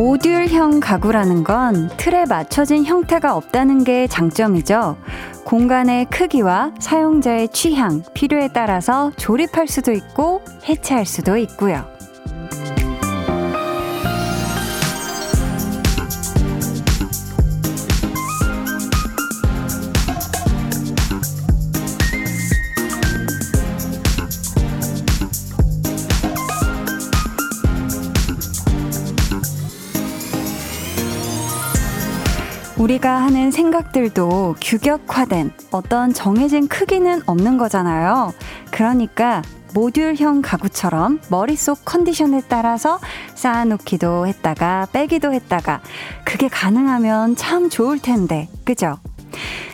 모듈형 가구라는 건 틀에 맞춰진 형태가 없다는 게 장점이죠. 공간의 크기와 사용자의 취향, 필요에 따라서 조립할 수도 있고 해체할 수도 있고요. 우리가 하는 생각들도 규격화된 어떤 정해진 크기는 없는 거잖아요. 그러니까 모듈형 가구처럼 머릿속 컨디션에 따라서 쌓아놓기도 했다가 빼기도 했다가 그게 가능하면 참 좋을 텐데, 그죠?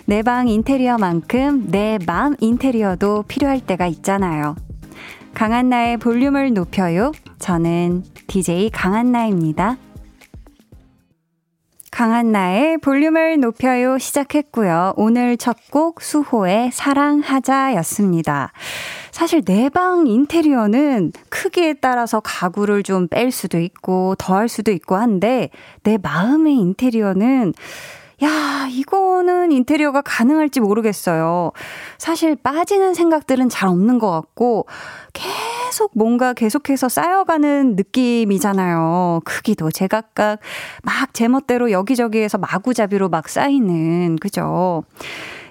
내 방 인테리어만큼 내 마음 인테리어도 필요할 때가 있잖아요. 강한나의 볼륨을 높여요. 저는 DJ 강한나입니다. 강한 나의 볼륨을 높여요 시작했고요. 오늘 첫 곡 수호의 사랑하자였습니다. 사실 내 방 인테리어는 크기에 따라서 가구를 좀 뺄 수도 있고 더 할 수도 있고 한데 내 마음의 인테리어는 야, 이거는 인테리어가 가능할지 모르겠어요. 사실 빠지는 생각들은 잘 없는 것 같고, 계속 뭔가 계속해서 쌓여가는 느낌이잖아요. 크기도 제각각 막 제멋대로 여기저기에서 마구잡이로 막 쌓이는, 그죠?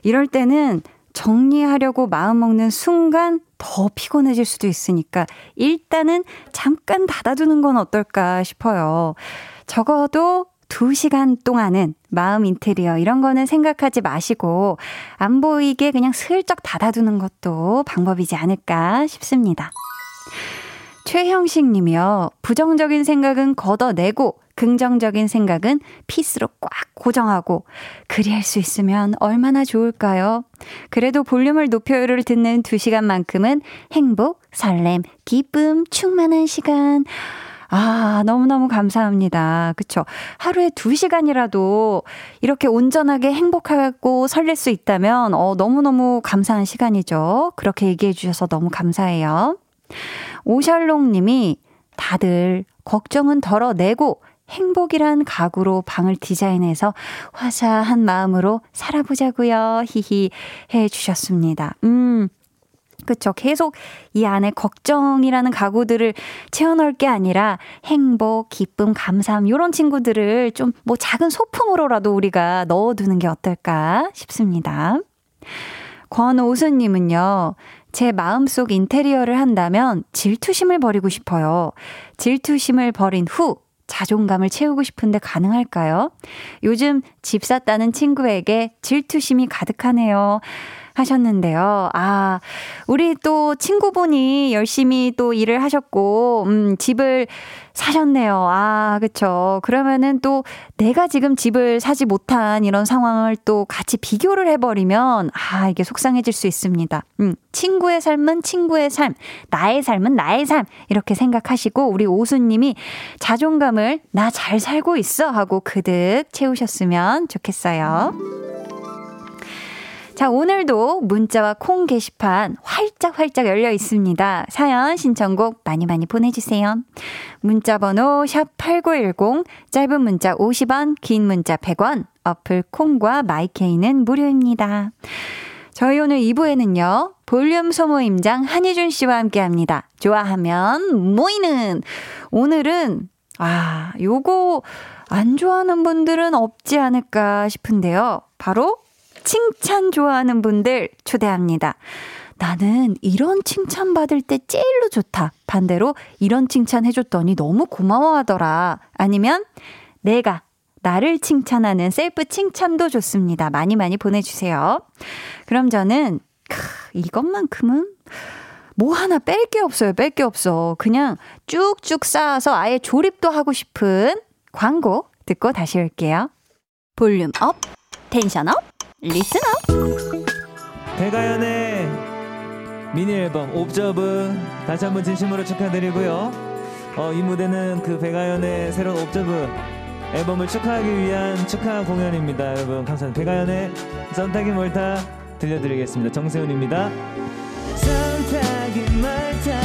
이럴 때는 정리하려고 마음먹는 순간 더 피곤해질 수도 있으니까 일단은 잠깐 닫아두는 건 어떨까 싶어요. 적어도 2시간 동안은 마음 인테리어 이런 거는 생각하지 마시고 안 보이게 그냥 슬쩍 닫아두는 것도 방법이지 않을까 싶습니다. 최형식 님이요. 부정적인 생각은 걷어내고 긍정적인 생각은 피스로 꽉 고정하고 그리 할 수 있으면 얼마나 좋을까요? 그래도 볼륨을 높여요를 듣는 2시간만큼은 행복, 설렘, 기쁨, 충만한 시간 아, 너무너무 감사합니다. 그쵸. 하루에 두 시간이라도 이렇게 온전하게 행복하고 설렐 수 있다면, 어, 너무너무 감사한 시간이죠. 그렇게 얘기해 주셔서 너무 감사해요. 오샬롱 님이 다들 걱정은 덜어내고 행복이란 가구로 방을 디자인해서 화사한 마음으로 살아보자고요. 히히 해 주셨습니다. 음, 그쵸. 계속 이 안에 걱정이라는 가구들을 채워넣을 게 아니라 행복, 기쁨, 감사함, 요런 친구들을 좀 뭐 작은 소품으로라도 우리가 넣어두는 게 어떨까 싶습니다. 권오수님은요, 제 마음속 인테리어를 한다면 질투심을 버리고 싶어요. 질투심을 버린 후, 자존감을 채우고 싶은데 가능할까요? 요즘 집 샀다는 친구에게 질투심이 가득하네요. 하셨는데요. 아, 우리 또 친구분이 열심히 또 일을 하셨고, 음, 집을 사셨네요. 아, 그쵸. 그러면은 또 내가 지금 집을 사지 못한 이런 상황을 또 같이 비교를 해버리면, 아, 이게 속상해질 수 있습니다. 음, 친구의 삶은 친구의 삶, 나의 삶은 나의 삶, 이렇게 생각하시고, 우리 오수님이 자존감을 나 잘 살고 있어 하고 그득 채우셨으면 좋겠어요. 자, 오늘도 문자와 콩 게시판 활짝 활짝 열려 있습니다. 사연 신청곡 많이 많이 보내주세요. 문자 번호 샵8910, 짧은 문자 50원, 긴 문자 100원, 어플 콩과 마이케이는 무료입니다. 저희 오늘 2부에는요, 볼륨 소모임장 한희준 씨와 함께 합니다. 좋아하면 모이는! 오늘은, 아, 요거 안 좋아하는 분들은 없지 않을까 싶은데요. 바로 칭찬 좋아하는 분들 초대합니다. 나는 이런 칭찬 받을 때 제일로 좋다. 반대로 이런 칭찬 해줬더니 너무 고마워하더라. 아니면 내가 나를 칭찬하는 셀프 칭찬도 좋습니다. 많이 많이 보내주세요. 그럼 저는 크, 이것만큼은 뭐 하나 뺄 게 없어요. 뺄 게 없어. 그냥 쭉쭉 쌓아서 아예 조립도 하고 싶은 광고 듣고 다시 올게요. volume up, tension up. listener 백아연의 미니 앨범 Observe 다시 한번 진심으로 축하드리고요 어, 이 무대는 그 백아연의 새로운 옵저브 앨범을 축하하기 위한 축하 공연입니다. 여러분 감사합니다. 백아연의 썸타기 멀타 들려드리겠습니다. 정세훈입니다. 썸타기 멀타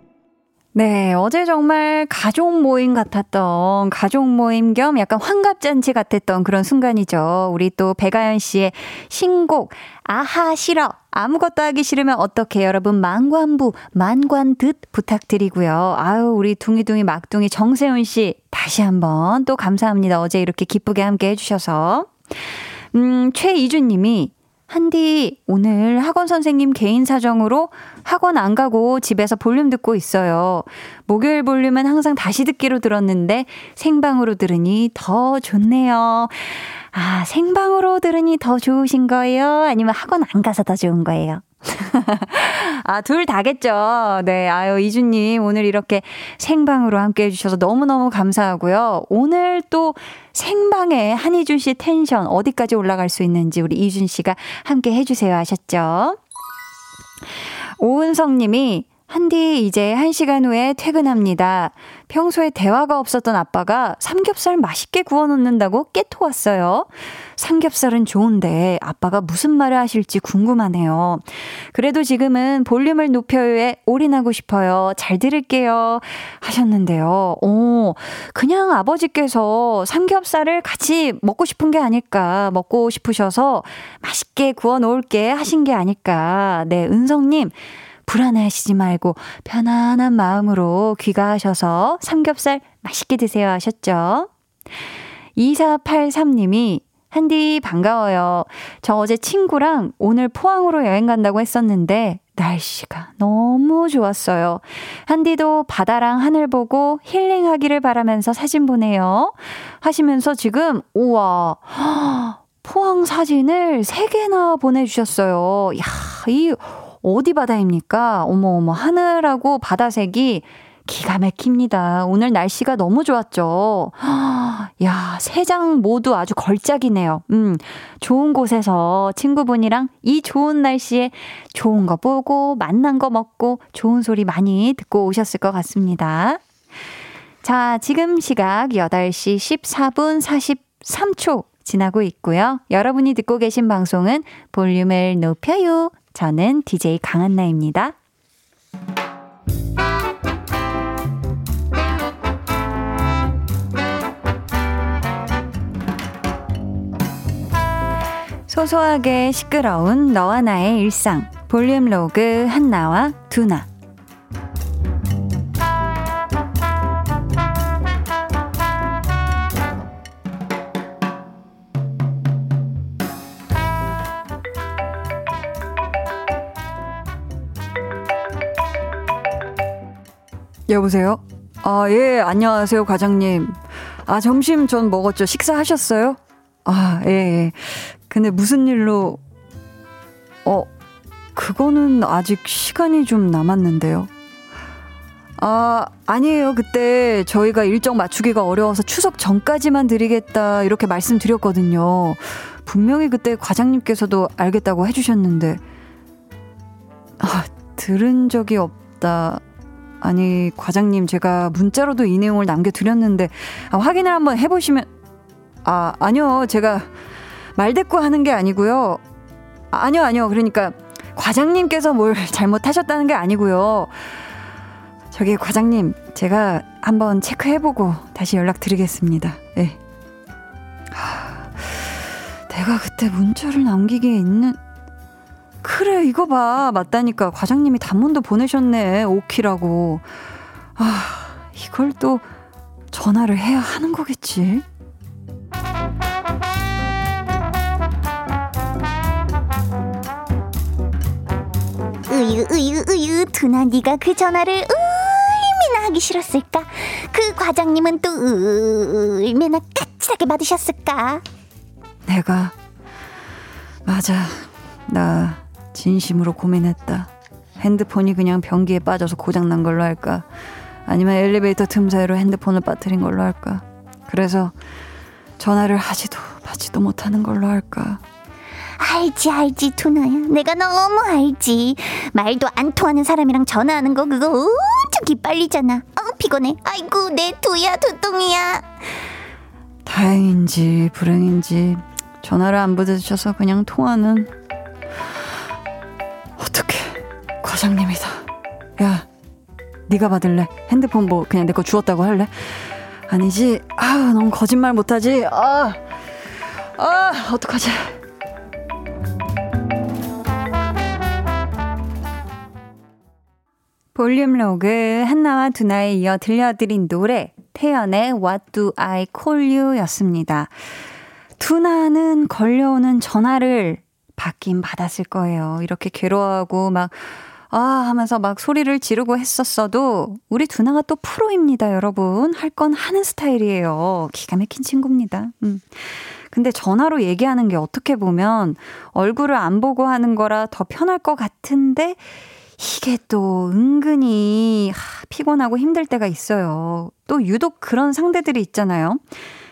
네, 어제 정말 가족 모임 같았던, 가족 모임 겸 약간 환갑잔치 같았던 그런 순간이죠. 우리 또 배가연 씨의 신곡, 아하, 싫어. 아무것도 하기 싫으면 어떻게 여러분 만관부, 만관듯 부탁드리고요. 아유, 우리 둥이둥이 막둥이 정세훈 씨, 다시 한번 또 감사합니다. 어제 이렇게 기쁘게 함께 해주셔서. 음, 최이준 님이 한디, 오늘 학원 선생님 개인 사정으로 학원 안 가고 집에서 볼륨 듣고 있어요. 목요일 볼륨은 항상 다시 듣기로 들었는데 생방으로 들으니 더 좋네요. 아, 생방으로 들으니 더 좋으신 거예요? 아니면 학원 안 가서 더 좋은 거예요? 아, 둘 다겠죠. 네. 아유, 이준님, 오늘 이렇게 생방으로 함께 해주셔서 너무너무 감사하고요. 오늘 또 생방에 한희준 씨 텐션 어디까지 올라갈 수 있는지 우리 이준 씨가 함께 해주세요 하셨죠. 오은성 님이 한디 이제 한 시간 후에 퇴근합니다. 평소에 대화가 없었던 아빠가 삼겹살 맛있게 구워 놓는다고 깨토 왔어요. 삼겹살은 좋은데 아빠가 무슨 말을 하실지 궁금하네요. 그래도 지금은 볼륨을 높여요에 올인하고 싶어요. 잘 들을게요. 하셨는데요. 오, 그냥 아버지께서 삼겹살을 같이 먹고 싶은 게 아닐까. 먹고 싶으셔서 맛있게 구워 놓을게 하신 게 아닐까. 네, 은성님. 불안해하시지 말고 편안한 마음으로 귀가하셔서 삼겹살 맛있게 드세요 하셨죠? 2483님이 한디 반가워요. 저 어제 친구랑 오늘 포항으로 여행 간다고 했었는데 날씨가 너무 좋았어요. 한디도 바다랑 하늘 보고 힐링하기를 바라면서 사진 보내요. 하시면서 지금 우와 포항 사진을 3개나 보내주셨어요. 야, 이 어디 바다입니까? 어머, 어머, 하늘하고 바다색이 기가 막힙니다. 오늘 날씨가 너무 좋았죠. 야, 세 장 모두 아주 걸작이네요. 음, 좋은 곳에서 친구분이랑 이 좋은 날씨에 좋은 거 보고, 맛난 거 먹고, 좋은 소리 많이 듣고 오셨을 것 같습니다. 자, 지금 시각 8시 14분 43초 지나고 있고요. 여러분이 듣고 계신 방송은 볼륨을 높여요. 저는 DJ 강한나입니다. 소소하게 시끄러운 너와 나의 일상 볼륨 로그 한나와 두나 여보세요? 아, 예, 안녕하세요, 과장님. 아, 점심 전 먹었죠. 식사하셨어요? 아, 예, 예. 근데 무슨 일로, 어, 그거는 아직 시간이 좀 남았는데요. 아, 아니에요. 그때 저희가 일정 맞추기가 어려워서 추석 전까지만 드리겠다, 이렇게 말씀드렸거든요. 분명히 그때 과장님께서도 알겠다고 해주셨는데, 아, 들은 적이 없다. 아니, 과장님, 제가 문자로도 이 내용을 남겨드렸는데, 아, 확인을 한번 해보시면, 아, 아니요. 제가 말대꾸 하는 게 아니고요. 아, 아니요, 아니요. 그러니까, 과장님께서 뭘 잘못하셨다는 게 아니고요. 저기, 과장님, 제가 한번 체크해보고 다시 연락드리겠습니다. 예. 네. 내가 그때 문자를 남기기에 있는, 그래, 이거 봐. 맞다니까. 과장님이 단문도 보내셨네. 오키라고. 아, 이걸 또 전화를 해야 하는 거겠지? 으유, 으유, 으유. 두나 니가 그 전화를 얼마나 하기 싫었을까? 그 과장님은 또 얼마나 까칠하게 받으셨을까? 내가, 맞아. 나 진심으로 고민했다. 핸드폰이 그냥 변기에 빠져서 고장난 걸로 할까? 아니면 엘리베이터 틈 사이로 핸드폰을 빠뜨린 걸로 할까? 그래서 전화를 하지도 받지도 못하는 걸로 할까? 알지 알지 투나야 내가 너무 알지 말도 안 통하는 사람이랑 전화하는 거 그거 엄청 기빨리잖아 어 피곤해 아이고 내 두야 두둥이야 다행인지 불행인지 전화를 안 받으셔서 그냥 통화는 어떻게 과장님이다. 야 네가 받을래? 핸드폰 뭐 그냥 내 거 주웠다고 할래? 아니지. 아우 너무 거짓말 못하지. 아, 아 어떡하지? 볼륨 로그 한나와 두나에 이어 들려드린 노래 태연의 What Do I Call You 였습니다. 두나는 걸려오는 전화를 받긴 받았을 거예요. 이렇게 괴로워하고 막, 아, 하면서 막 소리를 지르고 했었어도 우리 두나가 또 프로입니다, 여러분. 할 건 하는 스타일이에요. 기가 막힌 친구입니다. 음. 근데 전화로 얘기하는 게 어떻게 보면 얼굴을 안 보고 하는 거라 더 편할 것 같은데 이게 또 은근히 하, 피곤하고 힘들 때가 있어요. 또 유독 그런 상대들이 있잖아요.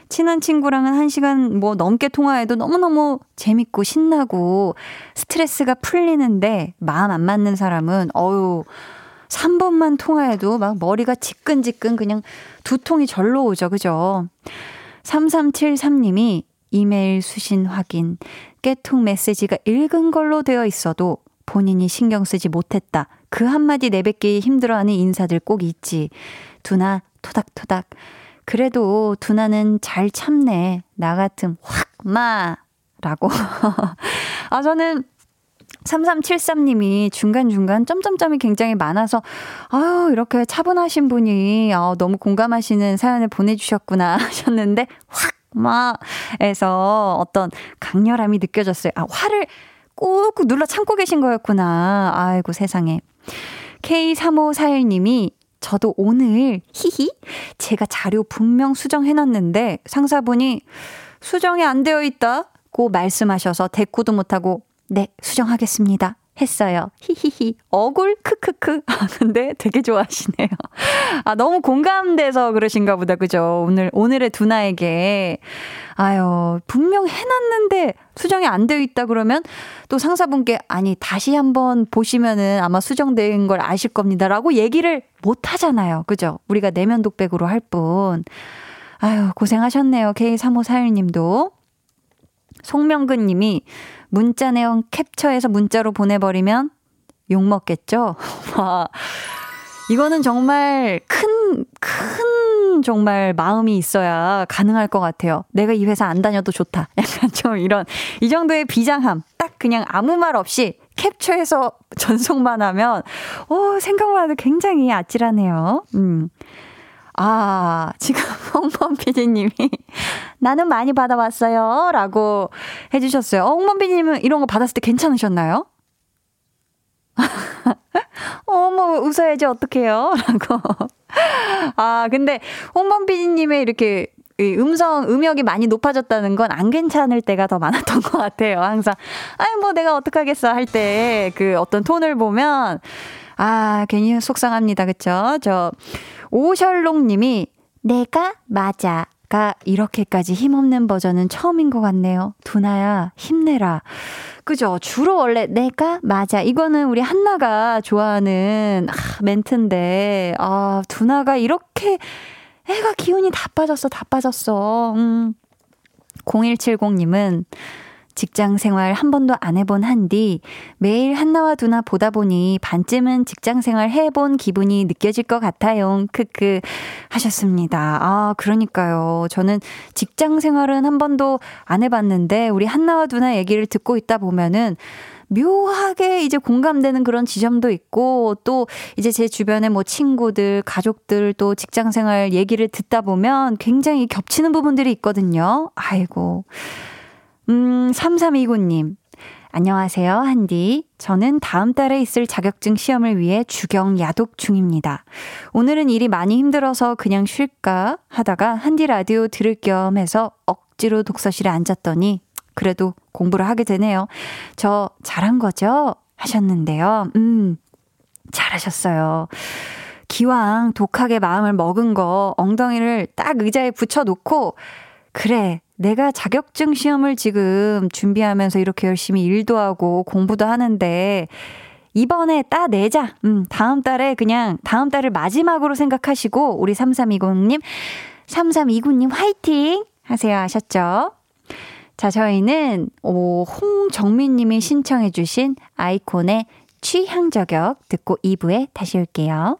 친한 친구랑은 한 시간 뭐 넘게 통화해도 너무너무 재밌고 신나고 스트레스가 풀리는데 마음 안 맞는 사람은 어유 3번만 통화해도 막 머리가 지끈지끈 그냥 두통이 절로 오죠. 그죠? 3373님이 이메일 수신 확인, 깨통 메시지가 읽은 걸로 되어 있어도 본인이 신경 쓰지 못했다. 그 한마디 내뱉기 힘들어하는 인사들 꼭 있지. 두나 토닥토닥. 그래도 두나는 잘 참네. 나 같음 확 마. 라고. 아, 저는 3373님이 중간중간 점점점이 굉장히 많아서, 아유, 이렇게 차분하신 분이, 아, 너무 공감하시는 사연을 보내주셨구나 하셨는데, 확, 마, 에서 어떤 강렬함이 느껴졌어요. 아, 화를 꾹꾹 눌러 참고 계신 거였구나. 아이고 세상에. K3541님이 저도 오늘 히히 제가 자료 분명 수정해놨는데 상사분이 수정이 안 되어 있다고 말씀하셔서 대꾸도 못하고 네 수정하겠습니다 했어요. 히히히. 억울 크크크 하는데 되게 좋아하시네요. 아, 너무 공감돼서 그러신가 보다. 그죠? 오늘, 오늘의 두나에게. 아유, 분명 해놨는데 수정이 안 되어 있다 그러면 또 상사분께 아니, 다시 한번 보시면은 아마 수정된 걸 아실 겁니다. 라고 얘기를 못 하잖아요. 그죠? 우리가 내면 독백으로 할 뿐. 아유, 고생하셨네요. K3541님도. 송명근 님이 문자 내용 캡처해서 문자로 보내버리면 욕먹겠죠? 와. 이거는 정말 큰, 큰 정말 마음이 있어야 가능할 것 같아요. 내가 이 회사 안 다녀도 좋다. 약간 좀 이런, 이 정도의 비장함. 딱 그냥 아무 말 없이 캡처해서 전송만 하면, 오, 생각만 해도 굉장히 아찔하네요. 음. 아, 지금 홍범 PD님이 나는 많이 받아왔어요. 라고 해주셨어요. 어, 홍범 PD님은 이런 거 받았을 때 괜찮으셨나요? 어머, 웃어야지, 어떡해요? 라고. 아, 근데 홍범 PD님의 이렇게 음성, 음역이 많이 높아졌다는 건 안 괜찮을 때가 더 많았던 것 같아요. 항상, 아이, 뭐 내가 어떡하겠어 할 때 그 어떤 톤을 보면, 아, 괜히 속상합니다. 그쵸? 저, 오셜록 님이 내가 맞아 가 이렇게까지 힘없는 버전은 처음인 것 같네요. 두나야, 힘내라. 그죠? 주로 원래 내가 맞아. 이거는 우리 한나가 좋아하는 아, 멘트인데, 아, 두나가 이렇게 애가 기운이 다 빠졌어, 다 빠졌어. 음. 0170님은 직장 생활 한 번도 안 해본 한디 매일 한나와 두나 보다 보니 반쯤은 직장 생활 해본 기분이 느껴질 것 같아요. 크크 하셨습니다. 아, 그러니까요. 저는 직장 생활은 한 번도 안 해봤는데 우리 한나와 두나 얘기를 듣고 있다 보면은 묘하게 이제 공감되는 그런 지점도 있고 또 이제 제 주변에 뭐 친구들, 가족들 또 직장 생활 얘기를 듣다 보면 굉장히 겹치는 부분들이 있거든요. 아이고. 음, 3329님. 안녕하세요, 한디. 저는 다음 달에 있을 자격증 시험을 위해 주경 야독 중입니다. 오늘은 일이 많이 힘들어서 그냥 쉴까 하다가 한디 라디오 들을 겸 해서 억지로 독서실에 앉았더니 그래도 공부를 하게 되네요. 저 잘한 거죠? 하셨는데요. 음, 잘하셨어요. 기왕 독하게 마음을 먹은 거 엉덩이를 딱 의자에 붙여놓고, 그래, 내가 자격증 시험을 지금 준비하면서 이렇게 열심히 일도 하고 공부도 하는데, 이번에 따 내자. 음, 다음 달에 그냥 다음 달을 마지막으로 생각하시고, 우리 3320님, 3329님 화이팅! 하세요 하셨죠? 자, 저희는 오, 홍정민 님이 신청해 주신 아이콘의 취향 저격 듣고 2부에 다시 올게요.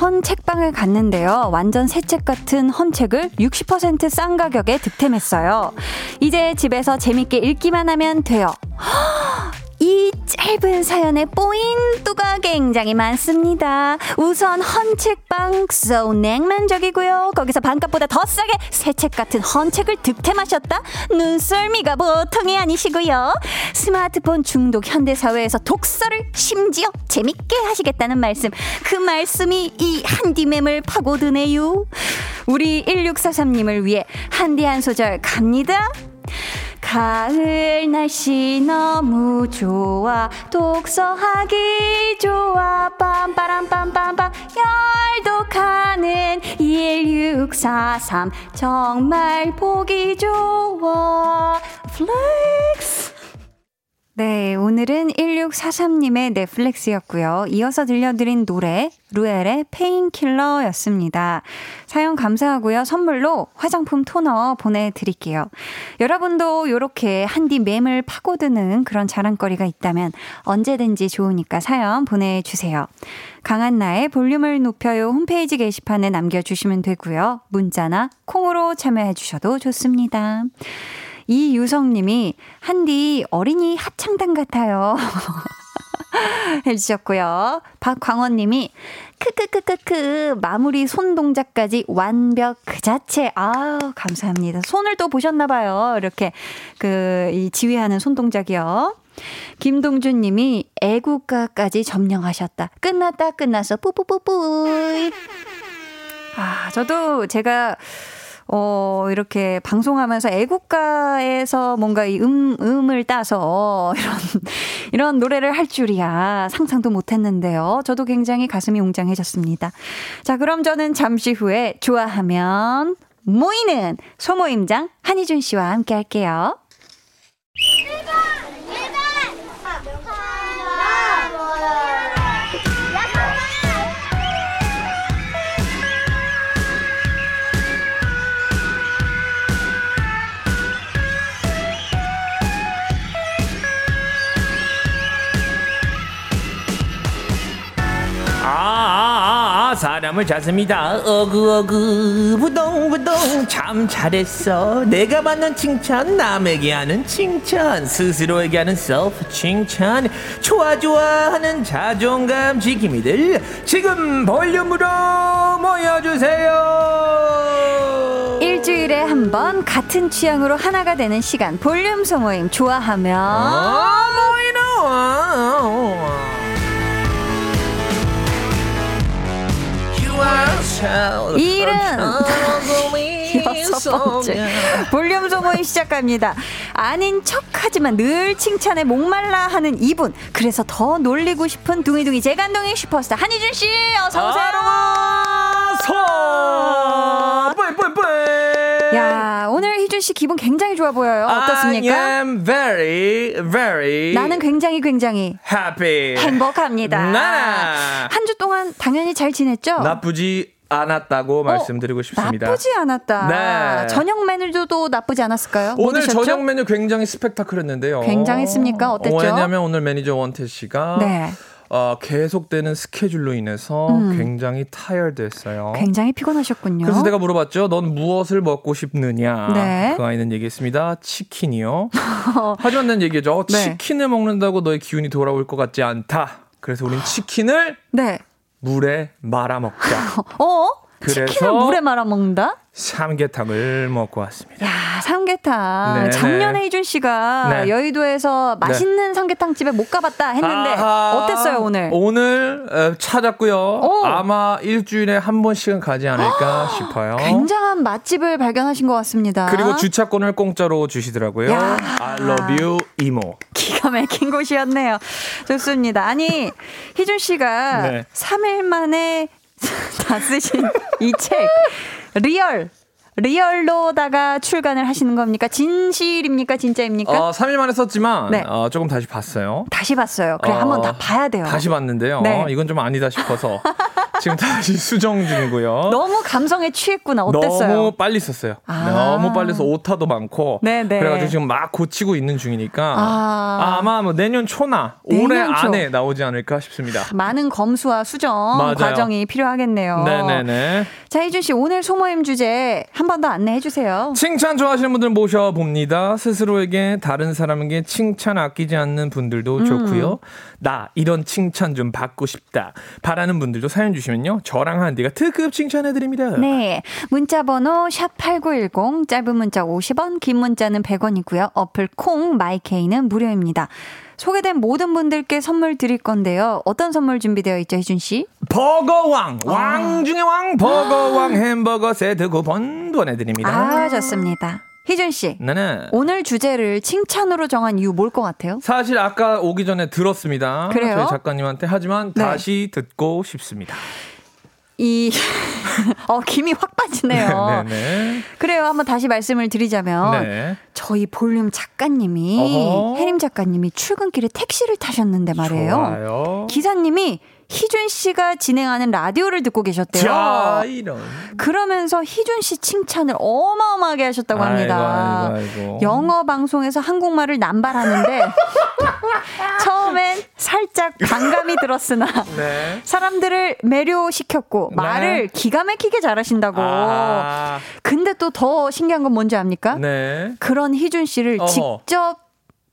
헌 책방을 갔는데요. 완전 새 책 같은 헌 책을 60%싼 가격에 득템했어요. 이제 집에서 재밌게 읽기만 하면 돼요. 이 짧은 사연의 포인트가 굉장히 많습니다. 우선 헌책방 so 냉만적이고요. 거기서 반값보다 더 싸게 새 책 같은 헌책을 득템하셨다? 눈썰미가 보통이 아니시고요. 스마트폰 중독 현대사회에서 독서를 심지어 재밌게 하시겠다는 말씀. 그 말씀이 이 한디 맴을 파고드네요. 우리 1643님을 위해 한디 한 소절 갑니다. 가을 날씨 너무 좋아. 독서하기 좋아. 빰빠람빰빰빰. 열독하는 1643 정말 보기 좋아. flex 네, 오늘은 1643님의 넷플릭스였고요. 이어서 들려드린 노래 루엘의 페인킬러였습니다. 사연 감사하고요. 선물로 화장품 토너 보내드릴게요. 여러분도 이렇게 한디 맴을 파고드는 그런 자랑거리가 있다면 언제든지 좋으니까 사연 보내주세요. 강한나의 볼륨을 높여요 홈페이지 게시판에 남겨주시면 되고요. 문자나 콩으로 참여해주셔도 좋습니다. 이유성님이 한디 어린이 합창단 같아요. 해주셨고요. 박광원님이 크크크크크 마무리 손 동작까지 완벽 그 자체. 아 감사합니다. 손을 또 보셨나봐요. 이렇게 그 이 지휘하는 손 동작이요. 김동준 님이 애국가까지 점령하셨다. 끝났다, 끝났어. 뿌뿌뿌뿌. 아, 저도 제가 어, 이렇게 방송하면서 애국가에서 뭔가 이 음, 음을 따서 이런, 이런 노래를 할 줄이야. 상상도 못 했는데요. 저도 굉장히 가슴이 웅장해졌습니다. 자, 그럼 저는 잠시 후에 좋아하면 모이는 소모임장 한희준 씨와 함께 할게요. 사람을 찾습니다. 어그어그 부동부동 참 잘했어. 내가 받는 칭찬 남에게 하는 칭찬 스스로에게 하는 셀프 칭찬 좋아 좋아하는 자존감 지킴이들 지금 볼륨으로 모여주세요. 일주일에 한 번 같은 취향으로 하나가 되는 시간 볼륨 소모임 좋아하면 어, 일은 여섯 번째 볼륨 소모임 시작합니다. 아닌 척하지만 늘 칭찬에 목말라 하는 이분. 그래서 더 놀리고 싶은 둥이둥이 재간둥이 슈퍼스타 한희준 씨 어서 오세요. 서야 오늘 희준 씨 기분 굉장히 좋아 보여요. 어떻습니까? I am very, very. 나는 굉장히 굉장히 happy. 행복합니다. 한 주 동안 당연히 잘 지냈죠? 나쁘지 않았다고 말씀드리고 싶습니다. 어, 나쁘지 않았다. 네. 저녁 메뉴도 나쁘지 않았을까요? 뭐 오늘? 저녁 메뉴 굉장히 스펙타클했는데요. 굉장했습니까? 어땠죠? 왜냐하면 오늘 매니저 원태 씨가 네. 어, 계속되는 스케줄로 인해서 굉장히 tired했어요. 음. 굉장히 피곤하셨군요. 그래서 내가 물어봤죠. 넌 무엇을 먹고 싶느냐? 네. 그 아이는 얘기했습니다. 치킨이요. 하지만 난 얘기하죠. 네. 치킨을 먹는다고 너의 기운이 돌아올 것 같지 않다. 그래서 우린 치킨을 네. 물에 말아 먹자. 어? 그래서 치킨을 물에 말아 먹는다? 삼계탕을 먹고 왔습니다. 야, 삼계탕. 네네. 작년에 이준 씨가 네. 여의도에서 맛있는 삼계탕 집에 못 가봤다 했는데 아하. 어땠어요 오늘? 오늘 어, 찾았고요. 오. 아마 일주일에 한 번씩은 가지 않을까 싶어요. 굉장한 맛집을 발견하신 것 같습니다. 그리고 주차권을 공짜로 주시더라고요. 야. I love you 이모. 기가 막힌 곳이었네요. 좋습니다. 아니 희준 씨가 네. 3일 만에 다 쓰신 이 책 real real로다가 출간을 하시는 겁니까? 진실입니까? 진짜입니까? 어, 3일 만에 썼지만 네. 어, 조금 다시 봤어요. 다시 봤어요. 그래 어, 한번 다 봐야 돼요. 다시 봤는데요. 네. 이건 좀 아니다 싶어서 지금 다시 수정 중이고요. 너무 감성에 취했구나. 어땠어요? 너무 빨리 썼어요. 아. 너무 빨리 써서 오타도 많고. 네네. 그래가지고 지금 막 고치고 있는 중이니까 아. 아. 마뭐 내년 초나 내년 올해 초. 안에 나오지 않을까 싶습니다. 많은 검수와 수정 맞아요. 과정이 필요하겠네요. 네네네. 자, 희준 씨 오늘 소모임 주제 한 번 더 안내해 주세요. 칭찬 좋아하시는 분들 모셔봅니다. 스스로에게 다른 사람에게 칭찬 아끼지 않는 분들도 음. 좋고요. 나 이런 칭찬 좀 받고 싶다. 바라는 분들도 사연 주시 면요. 저랑 한디가 특급 칭찬해드립니다. 네. 문자 번호 샵8910 짧은 문자 50원, 긴 문자는 100원이고요. 어플 콩 마이케이는 무료입니다. 소개된 모든 분들께 선물 드릴 건데요. 어떤 선물 준비되어 있죠, 희준 씨? 버거왕 아. 왕 중의 왕 버거왕 햄버거 세트 쿠폰 보내드립니다. 아, 좋습니다. 희준 씨. 네네. 오늘 주제를 칭찬으로 정한 이유 뭘 것 같아요? 사실 아까 오기 전에 들었습니다. 그래요? 저희 작가님한테 하지만 네. 다시 듣고 싶습니다. 이, 어, 김이 확 빠지네요. 네 네. 그래요. 한번 다시 말씀을 드리자면. 네. 저희 볼륨 작가님이, 어허. 혜림 작가님이 출근길에 택시를 타셨는데 말이에요. 좋아요. 기사님이 희준 씨가 진행하는 라디오를 듣고 계셨대요. 자. 그러면서 희준 씨 칭찬을 어마어마하게 하셨다고 합니다. 아이고, 아이고, 아이고. 영어 방송에서 한국말을 남발하는데 처음엔 살짝 반감이 들었으나 네. 사람들을 매료시켰고 네. 말을 기가 막히게 잘하신다고. 아, 근데 또 더 신기한 건 뭔지 압니까? 네. 그런 희준 씨를 어허. 직접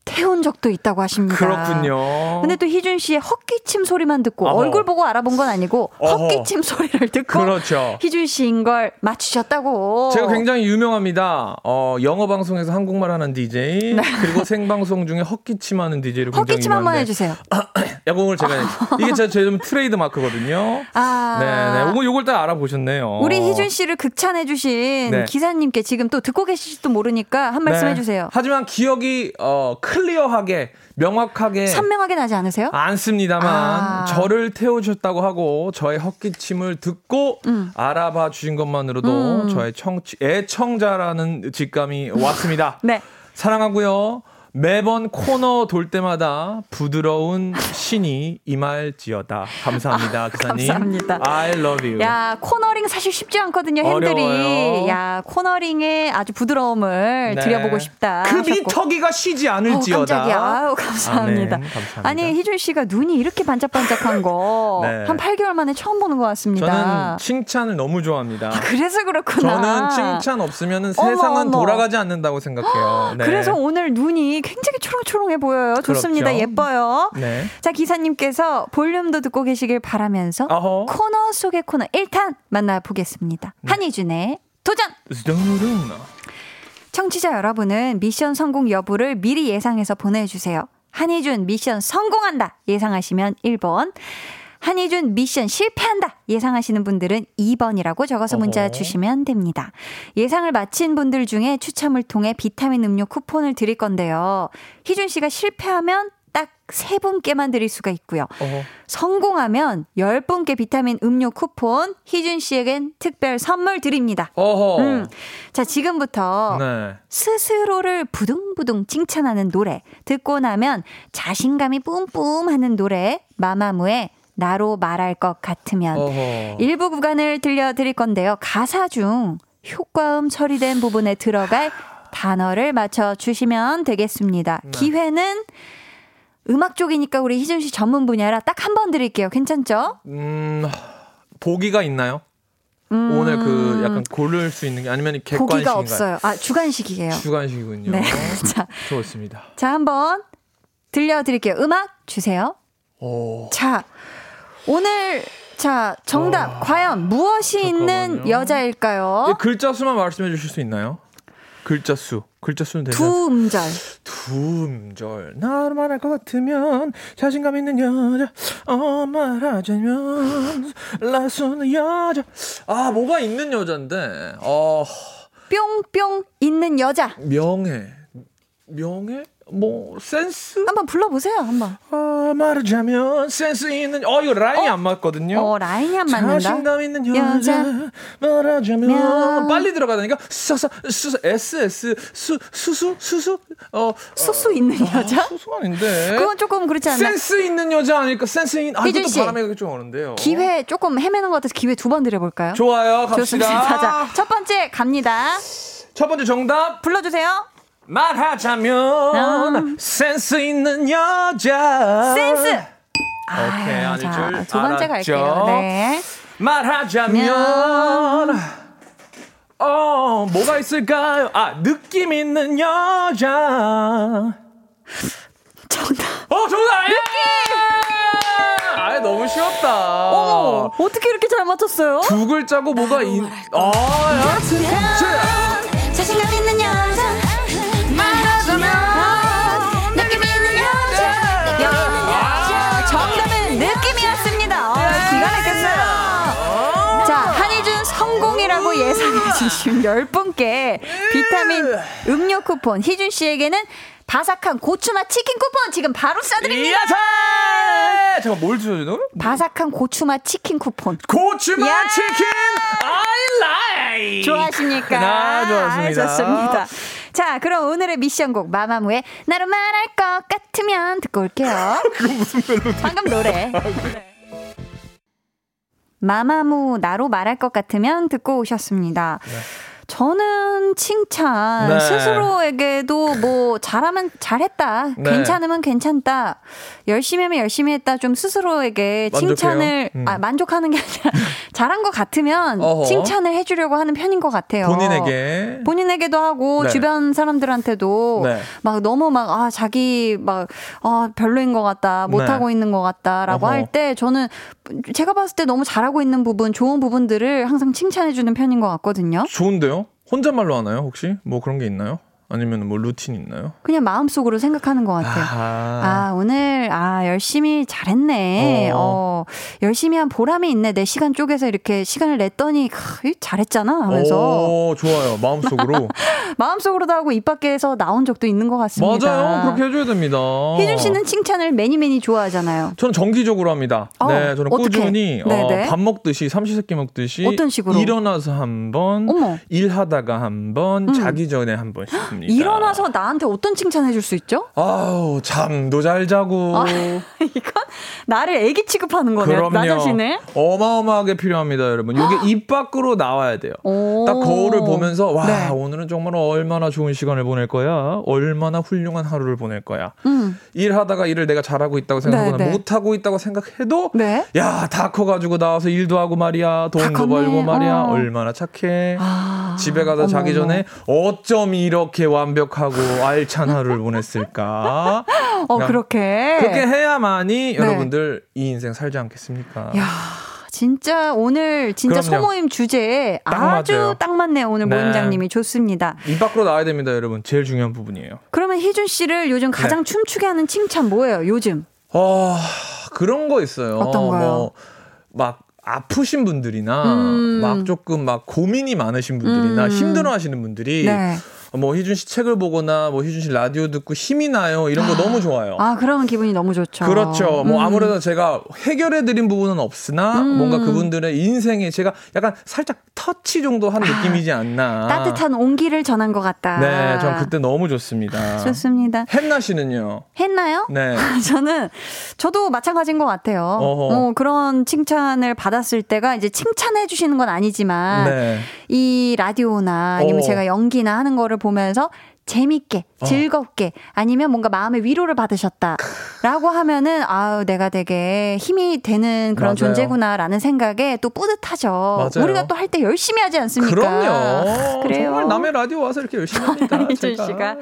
태운 적도 있다고 하십니다. 그렇군요. 근데 또 희준 씨의 헛기침 소리만 듣고 어허. 얼굴 보고 알아본 건 아니고 어허. 헛기침 소리를 듣고 그렇죠. 희준 씨인 걸 맞추셨다고. 제가 굉장히 유명합니다. 어, 영어 방송에서 한국말 하는 DJ 그리고 생방송 중에 헛기침 하는 DJ를 굉장히 네. 헛기침 한번 해주세요. 야공을 제가 이게 제, 제 트레이드 마크거든요. 아, 네네. 오늘 요걸 딱 알아보셨네요. 우리 희준 씨를 극찬해주신 네. 기사님께 지금 또 듣고 계실지도 모르니까 한 말씀 네. 해주세요. 하지만 기억이 어, 클리어하게 명확하게 선명하게 나지 않으세요? 않습니다만 아. 저를 태워주셨다고 하고 저의 헛기침을 듣고 음. 알아봐 주신 것만으로도 저의 청취, 애청자라는 직감이 왔습니다. 네. 사랑하고요. 매번 코너 돌 때마다 부드러운 신이 임할지어다. 감사합니다, 기사님. 감사합니다. I love you. 야 코너링 사실 쉽지 않거든요 핸들이 어려워요. 야 코너링의 아주 부드러움을 네. 드려보고 싶다 그 하셨고. 밑터기가 쉬지 않을지어다. 깜짝이야. 아우, 감사합니다. 아, 네, 감사합니다. 아니, 희준 씨가 눈이 이렇게 반짝반짝한 거, 네. 한 8개월 만에 처음 보는 것 같습니다. 저는 칭찬을 너무 좋아합니다. 그래서 그렇구나. 저는 칭찬 없으면 어머, 세상은 어머. 돌아가지 않는다고 생각해요. 네. 그래서 오늘 눈이 굉장히 초롱초롱해 보여요. 좋습니다. 그렇죠. 예뻐요. 네. 자, 기사님께서 볼륨도 듣고 계시길 바라면서 어허. 코너 속의 코너 1탄 만나보겠습니다. 네. 한희준의 도전! 청취자 여러분은 미션 성공 여부를 미리 예상해서 보내주세요. 한희준 미션 성공한다 예상하시면 1번. 한희준 미션 실패한다 예상하시는 분들은 2번이라고 적어서 문자 어허. 주시면 됩니다. 예상을 마친 분들 중에 추첨을 통해 비타민 음료 쿠폰을 드릴 건데요. 희준 씨가 실패하면 딱세 분께만 드릴 수가 있고요. 어허. 성공하면 10분께 비타민 음료 쿠폰 희준 씨에겐 특별 선물 드립니다. 어허. 음. 자, 지금부터 네. 스스로를 부둥부둥 칭찬하는 노래 듣고 나면 자신감이 뿜뿜 하는 노래 마마무의 나로 말할 것 같으면 어허. 일부 구간을 들려드릴 건데요. 가사 중 효과음 처리된 부분에 들어갈 단어를 맞춰 주시면 되겠습니다. 네. 기회는 음악 쪽이니까 우리 희준 씨 전문 분야라 딱 한 번 드릴게요. 괜찮죠? 음, 보기가 있나요? 음, 오늘 그 약간 고를 수 있는 게 아니면 보기가 객관식인가요? 없어요. 아, 주관식이에요. 주관식이군요. 네. 자, 좋습니다. 자, 한번 들려드릴게요. 음악 주세요. 오. 자, 오늘 자, 정답 과연 무엇이 있는 잠깐만요. 여자일까요? 이 글자 수만 말씀해 주실 수 있나요? 글자 수. 글자 수는 되죠. 두 음절. 두 음절. 나로 말할 것 같으면 자신감 있는 여자. 어 말하자면 라수는 여자. 아 뭐가 있는 여잔데. 어 뿅뿅 있는 여자. 명예. 명예? 뭐 센스? 한번 불러보세요, 한번. 아 말하자면 센스 있는. 어 이거 라인이 어? 안 맞거든요. 어, 라인이 안 맞는다. 자신감 있는 여자, 여자. 말하자면 면. 빨리 들어가다니까 수수 수수 s s 수 수수 수수 어 수수 있는 여자? 수수 아닌데 그건 조금 그렇지 않나? 센스 있는 여자 아닐까 센스 있는 아 이것도 씨. 바람이 좀 오는데요 기회 조금 헤매는 것 같아서 기회 두 번 드려볼까요? 좋아요 갑시다 좋습니다. 자, 첫 번째 갑니다. 첫 번째 정답 불러주세요. 말하자면 음. 센스 있는 여자 센스. 오케이 아, 아닐 자, 줄두 번째 알았죠. 갈게요. 네. 말하자면 어 뭐가 있을까요? 아 느낌 있는 여자. 정답. 어 정답. 느낌. 아 너무 쉬웠다. 어머, 어떻게 이렇게 잘 맞췄어요? 두 글자고 뭐가 있. 아 야. 성공이라고 예상해주신 10분께 비타민 음료 쿠폰, 희준 씨에게는 바삭한 고추맛 치킨 쿠폰 지금 바로 쏴드립니다. 야타. 잠깐 뭘 주셔야 되나? 바삭한 고추맛 치킨 쿠폰. 고추맛 야. 치킨 I like. 좋아하십니까? 아, 좋았습니다. 아, 좋습니다. 자, 그럼 오늘의 미션곡 마마무의 나로 말할 것 같으면 듣고 올게요. 그건 무슨 멜로디? 방금 노래. 마마무 나로 말할 것 같으면 듣고 오셨습니다. 저는 칭찬 네. 스스로에게도 뭐 잘하면 잘했다 네. 괜찮으면 괜찮다 열심히 하면 열심히 했다 좀 스스로에게 만족해요? 칭찬을 음. 아, 만족하는 게 아니라 잘한 것 같으면 어허. 칭찬을 해주려고 하는 편인 것 같아요. 본인에게. 본인에게도 하고 네. 주변 사람들한테도 네. 막 너무 막 아 자기 막 아 별로인 것 같다 못 네. 하고 있는 것 같다라고. 할 때 저는 제가 봤을 때 너무 잘하고 있는 부분 좋은 부분들을 항상 칭찬해주는 편인 것 같거든요. 좋은데요? 혼잣말로 하나요, 혹시? 뭐 그런 게 있나요? 아니면 뭐 루틴 있나요? 그냥 마음속으로 생각하는 것 같아요. 아, 오늘, 아, 열심히 잘했네. 어. 어. 열심히 한 보람이 있네. 내 시간 쪼개서 이렇게 시간을 냈더니, 크, 잘했잖아. 하면서. 오, 좋아요. 마음속으로. 마음속으로도 하고 입 밖에서 나온 적도 있는 것 같습니다. 맞아요. 그렇게 해줘야 됩니다. 희준 씨는 칭찬을 매니 매니 좋아하잖아요. 저는 정기적으로 합니다. 어, 네, 저는 어떻게? 꾸준히 어, 네네. 밥 먹듯이 삼시세끼 먹듯이 어떤 식으로? 일어나서 한 번. 일하다가 한 번, 음. 자기 전에 한 번씩 합니다. 일어나서 나한테 어떤 칭찬 해 줄 수 있죠? 아우 잠도 잘 자고. 아, 이건 나를 애기 취급하는 거네요. 나 자신을. 어마어마하게 필요합니다, 여러분. 이게 입 밖으로 나와야 돼요. 오. 딱 거울을 보면서 와 네. 오늘은 정말 얼마나 좋은 시간을 보낼 거야 얼마나 훌륭한 하루를 보낼 거야 음. 일하다가 일을 내가 잘하고 있다고 생각하거나 네, 네. 못하고 있다고 생각해도 네. 야다 커 가지고 나와서 일도 하고 말이야 돈도. 벌고 말이야 어. 얼마나 착해 아, 집에 가서 어머, 자기. 전에 어쩜 이렇게 완벽하고 알찬 하루를 보냈을까 어, 그렇게. 그렇게 해야만이 여러분들 이 인생 살지 않겠습니까 네. 야, 진짜 오늘 진짜 그럼요. 소모임 주제에 딱 아주 맞아요. 딱 맞네요. 오늘 네. 모임장님이 좋습니다. 입 밖으로 나와야 됩니다 여러분 제일 중요한 부분이에요 그러면 희준 씨를 요즘 가장 네. 춤추게 하는 칭찬 뭐예요? 요즘? 아 그런 거 있어요. 어떤 거요? 뭐, 막 아프신 분들이나 음. 막 조금 막 고민이 많으신 분들이나 음. 힘들어하시는 분들이 네. 뭐 희준 씨 책을 보거나 뭐 희준 씨 라디오 듣고 힘이 나요. 이런 거 너무 좋아요. 아, 그러면 기분이 너무 좋죠. 그렇죠. 뭐 음. 아무래도 제가 해결해 드린 부분은 없으나 뭔가 그분들의 인생에 제가 약간 살짝 터치 정도 한 느낌이지 않나. 아, 따뜻한 온기를 전한 것 같다. 네, 전 그때 너무 좋습니다. 좋습니다. 헨나 씨는요? 했나요? 네. 저는 저도 마찬가지인 것 같아요. 어허. 어, 그런 칭찬을 받았을 때가 이제 칭찬해 주시는 건 아니지만 네. 이 라디오나 아니면 어. 제가 연기나 하는 거를 보면서 재밌게, 즐겁게, 아니면 뭔가 마음의 위로를 받으셨다라고 하면은, 아우, 내가 되게 힘이 되는 그런 맞아요. 존재구나라는 생각에 또 뿌듯하죠. 맞아요. 우리가 또 할 때 열심히 하지 않습니까? 그럼요. 그래요. 정말 남의 라디오 와서 이렇게 열심히 합니다. 이준. 씨가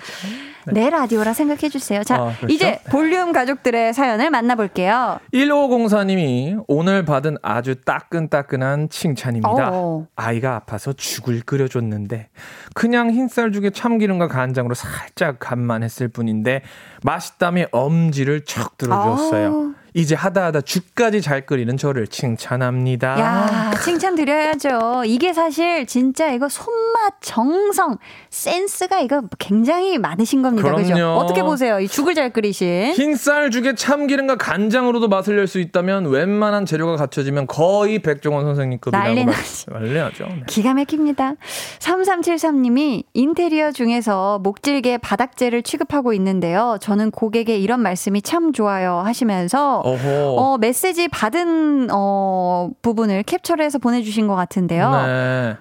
내 라디오라 생각해 주세요. 자, 아, 그렇죠? 이제 볼륨 가족들의 사연을 만나볼게요. 1504님이 오늘 받은 아주 따끈따끈한 칭찬입니다. 어. 아이가 아파서 죽을 끓여줬는데 그냥 흰쌀 죽에 참기름과 간 장으로 살짝 간만 했을 뿐인데 맛있다며 엄지를 척 들어줬어요. 이제 하다 하다 죽까지 잘 끓이는 저를 칭찬합니다. 야, 칭찬 드려야죠. 이게 사실 진짜 이거 손맛, 정성, 센스가 이거 굉장히 많으신 겁니다. 그죠? 어떻게 보세요? 이 죽을 잘 끓이신. 흰쌀 죽에 참기름과 간장으로도 맛을 낼 수 있다면 웬만한 재료가 갖춰지면 거의 백종원 선생님급이라고 난리 나죠. 네. 기가 막힙니다. 3373님이 인테리어 중에서 목질개 바닥재를 취급하고 있는데요. 저는 고객의 이런 말씀이 참 좋아요 하시면서 어허. 어, 메시지 받은 어, 부분을 캡처를 해서 보내주신 것 같은데요. 네.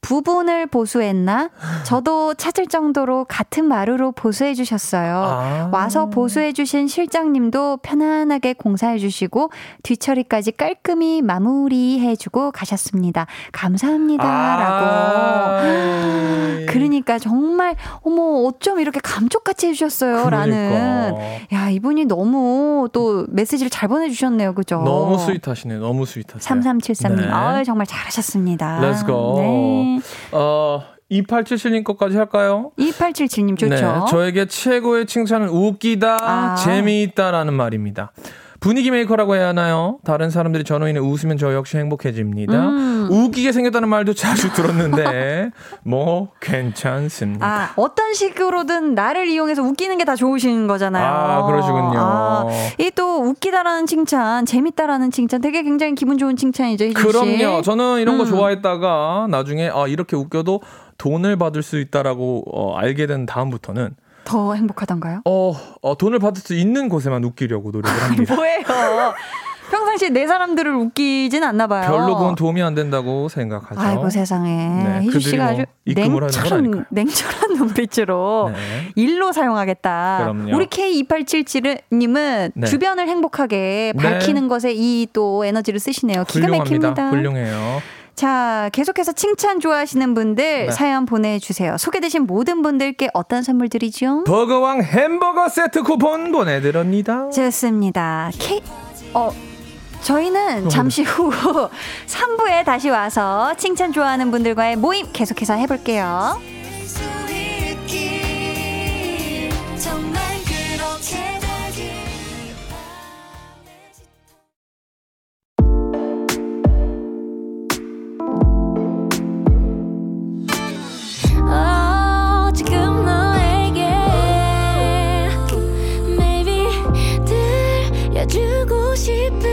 부분을 보수했나? 저도 찾을 정도로 같은 마루로 보수해 주셨어요. 아. 와서 보수해 주신 실장님도 편안하게 공사해 주시고 뒤처리까지 깔끔히 마무리해 주고 가셨습니다. 감사합니다. 아. 라고. 그러니까 정말 어머 어쩜 이렇게 감쪽같이 해 주셨어요. 라는 그러니까. 야, 이분이 너무 또 메시지를 잘 보내 주셨네요. 그죠? 너무 스윗하시네. 너무 스윗하세요. 3373님. 네. 아, 정말 잘하셨습니다. Let's go. 네. 어, 2877님 것까지 할까요? 2877님 좋죠. 네, 저에게 최고의 칭찬은 웃기다, 아. 재미있다라는 말입니다. 분위기 메이커라고 해야 하나요? 다른 사람들이 저로 인해 웃으면 저 역시 행복해집니다. 음. 웃기게 생겼다는 말도 자주 들었는데 뭐 괜찮습니다. 아, 어떤 식으로든 나를 이용해서 웃기는 게 다 좋으신 거잖아요. 아, 그러시군요. 이 또 웃기다라는 칭찬, 재밌다라는 칭찬 되게 굉장히 기분 좋은 칭찬이죠, 희준 씨. 그럼요. 저는 이런 거 음. 좋아했다가 나중에 아 이렇게 웃겨도 돈을 받을 수 있다라고 어, 알게 된 다음부터는 더 행복하던가요? 어, 어, 돈을 받을 수 있는 곳에만 웃기려고 노력을 합니다. 뭐예요? 평상시에 내 사람들을 웃기진 않나 봐요. 별로 그건 도움이 안 된다고 생각하죠. 아이고 세상에. 네, 희주 씨가 뭐 아주 냉철한? 냉철한 눈빛으로 네. 일로 사용하겠다. 그럼요. 우리 K2877님은 네. 주변을 행복하게 네. 밝히는 것에 이 또 에너지를 쓰시네요. 기가 훌륭합니다. 막힙니다. 훌륭해요. 자, 계속해서 칭찬 좋아하시는 분들 네. 사연 보내주세요. 소개되신 모든 분들께 어떤 선물 드리죠? 버거왕 햄버거 세트 쿠폰 보내드립니다. 좋습니다. K, 어, 저희는 잠시 후 3부에 다시 와서 칭찬 좋아하는 분들과의 모임 계속해서 해볼게요. 들려주고 싶은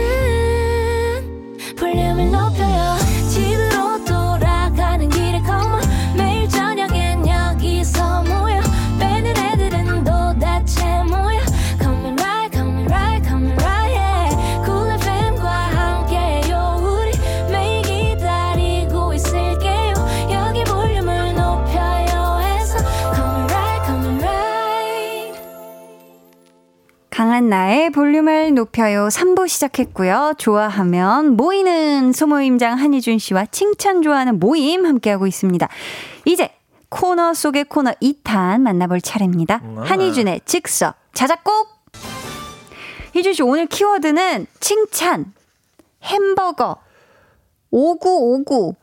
강한 나의 볼륨을 높여요 3부 시작했고요. 좋아하면 모이는 소모임장 한희준 씨와 칭찬 좋아하는 모임 함께하고 있습니다. 이제 코너 속의 코너 2탄 만나볼 차례입니다. 음. 한희준의 즉석 자작곡 희준 씨 오늘 키워드는 칭찬 햄버거 5959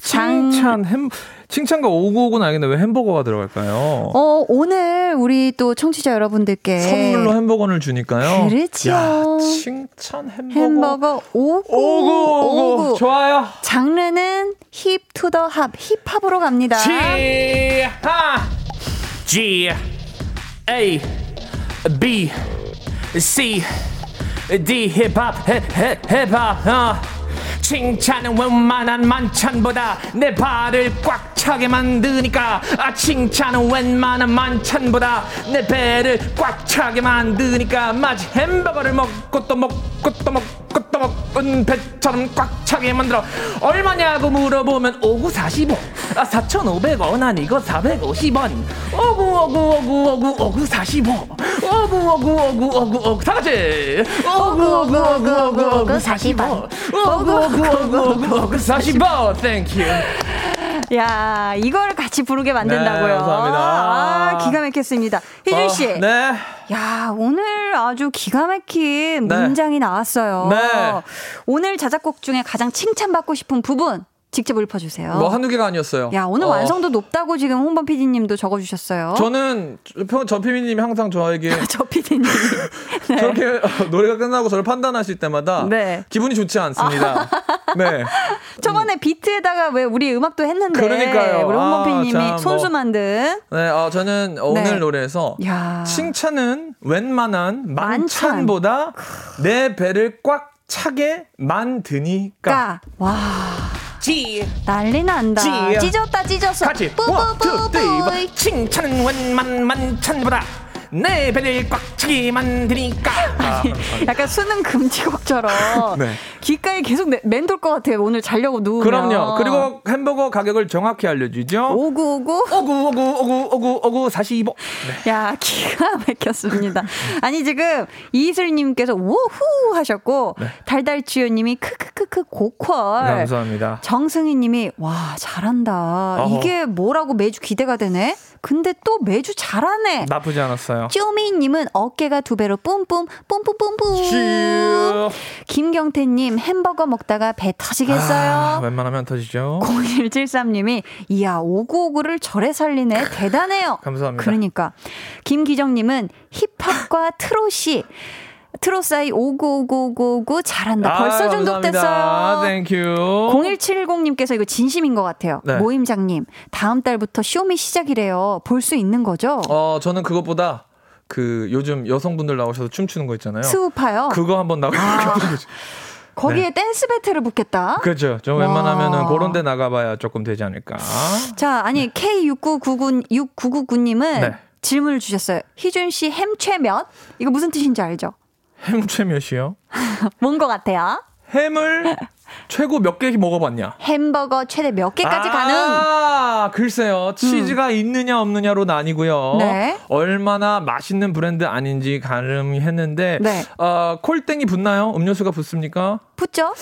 장- 칭찬 햄 칭찬과 오구오구는 알겠는데 왜 햄버거가 들어갈까요? 어, 오늘 우리 또 청취자 여러분들께 선물로 햄버거를 주니까요. 그렇죠. 야, 칭찬 햄버거. 햄버거 5959 오구 오구 좋아요. 장르는 hip to the hop, 힙합으로 갑니다. 지하 G A B C D 힙합 힙- 힙합 어. 칭찬은 웬만한 만찬보다 내 배를 꽉 차게 만드니까. 아 칭찬은 웬만한 만찬보다 내 배를 꽉 차게 만드니까. 마치 햄버거를 먹고 또 먹고 또 먹고 또 먹은 배처럼 꽉 차게 만들어 얼마냐고 물어보면 오구 45 아, 4,500원 아니고 450원 오구 오구 오구 오구 오구 45 오구 오구 오구 오구 오구 다 같이 오구 오구 오구 오구 오구 45 오구 오구 오구 오구 오구 45 thank you 야, 이걸 같이 부르게 만든다고요. 네, 감사합니다. 아, 기가 막혔습니다. 희준 씨. 어, 네 야, 오늘 아주 기가 막힌 네. 문장이 나왔어요. 네. 오늘 자작곡 중에 가장 칭찬받고 싶은 부분 직접 읽어주세요. 뭐 한두 개가 아니었어요 야, 오늘 어, 완성도 높다고 지금 홍범 PD님도 적어주셨어요. 저는 저, 저 피디님이 항상 저에게 저 PD님. 네. 저렇게 어, 노래가 끝나고 저를 판단하실 때마다 네. 기분이 좋지 않습니다. 네. 저번에 비트에다가 왜 우리 음악도 했는데. 그러니까요. 우리 홍범 아, 참, 뭐. 손수 만든. 네, 어, 저는 오늘 네. 노래에서 야. 칭찬은 웬만한 만찬. 만찬보다 내 배를 꽉 차게 만드니까. 까. 와. 지 난리 난다. 찢었다, 찢었어. 같이 원. 칭찬은 웬만 만찬보다 내 배를 꽉 차게 만 드니까. 아, 약간 수능 금지곡처럼 네. 귓가에 계속 매- 맴돌 것 같아요. 오늘 자려고 누우면. 그럼요. 그리고 햄버거 가격을 정확히 알려주죠. 오구오구. 오구 오구 오구 오구 오구 45. 네. 야, 기가 막혔습니다. 아니, 지금 이슬님께서 우후 하셨고, 네. 달달주연님이 크크크크 고퀄. 감사합니다. 정승희님이 와 잘한다. 어허. 이게 뭐라고 매주 기대가 되네. 근데 또 매주 잘하네. 나쁘지 않았어요. 쪼미님은 어깨가 두 배로 뿜뿜 뿜뿜뿜뿜. 슈. 김경태님 햄버거 먹다가 배 터지겠어요. 아, 웬만하면 터지죠. 0173님이 이야 5959를 저렇게 살리네 대단해요. 감사합니다. 그러니까 김기정님은 힙합과 트롯이 트롯 사이 595959 잘한다. 벌써 아, 중독됐어요. 감사합니다. thank you. 0170님께서 이거 진심인 것 같아요. 네. 모임장님 다음 달부터 쇼미 시작이래요. 볼 수 있는 거죠? 어, 저는 그것보다 그 요즘 여성분들 나오셔서 춤추는 거 있잖아요. 스우파요. 그거 한번 나가. 아. 거기에 댄스 배틀을 붙겠다. 그렇죠. 좀 와. 웬만하면은 그런 데 나가봐야 조금 되지 않을까. 자, 아니 K6999 6999님은 네. 질문을 주셨어요. 희준 씨 햄최면 이거 무슨 뜻인지 알죠? 햄채 몇이요? 뭔 것 같아요? 햄을 최고 몇 개 먹어봤냐? 햄버거 최대 몇 개까지 가능? 아, 글쎄요. 치즈가 있느냐 없느냐로 나뉘고요. 네. 얼마나 맛있는 브랜드 아닌지 가름했는데 네. 어, 콜땡이 붙나요? 음료수가 붙습니까? 붙죠?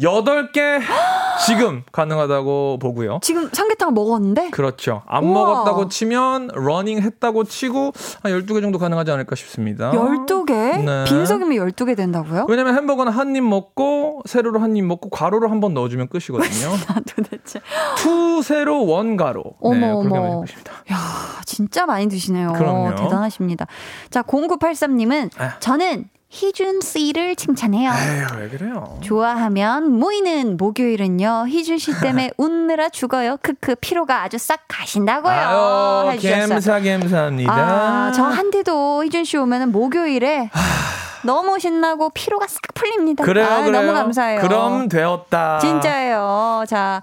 8개 지금 가능하다고 보고요. 지금 삼계탕 먹었는데 그렇죠. 안 우와. 먹었다고 치면 러닝 했다고 치고 한 12개 정도 가능하지 않을까 싶습니다. 12개? 네. 빈속이면 12개 된다고요? 왜냐면 햄버거는 한 입 먹고 세로로 한 입 먹고 가로로 한 번 넣어주면 끝이거든요. 아, 도대체. two 세로 one 가로. 네, 어머, 어머. 야, 진짜 많이 드시네요. 그럼요. 대단하십니다. 자, 0983님은 아. 저는 희준 씨를 칭찬해요. 에휴 왜 그래요? 좋아하면 모이는 목요일은요. 희준 씨 때문에 웃느라 죽어요. 크크 피로가 아주 싹 가신다고요. 아유 해주셨어요. 감사 감사합니다. 아, 저 한디도 희준 씨 오면은 목요일에 너무 신나고 피로가 싹 풀립니다. 그래요 아, 그래요. 너무 감사해요. 그럼 되었다. 진짜예요. 자,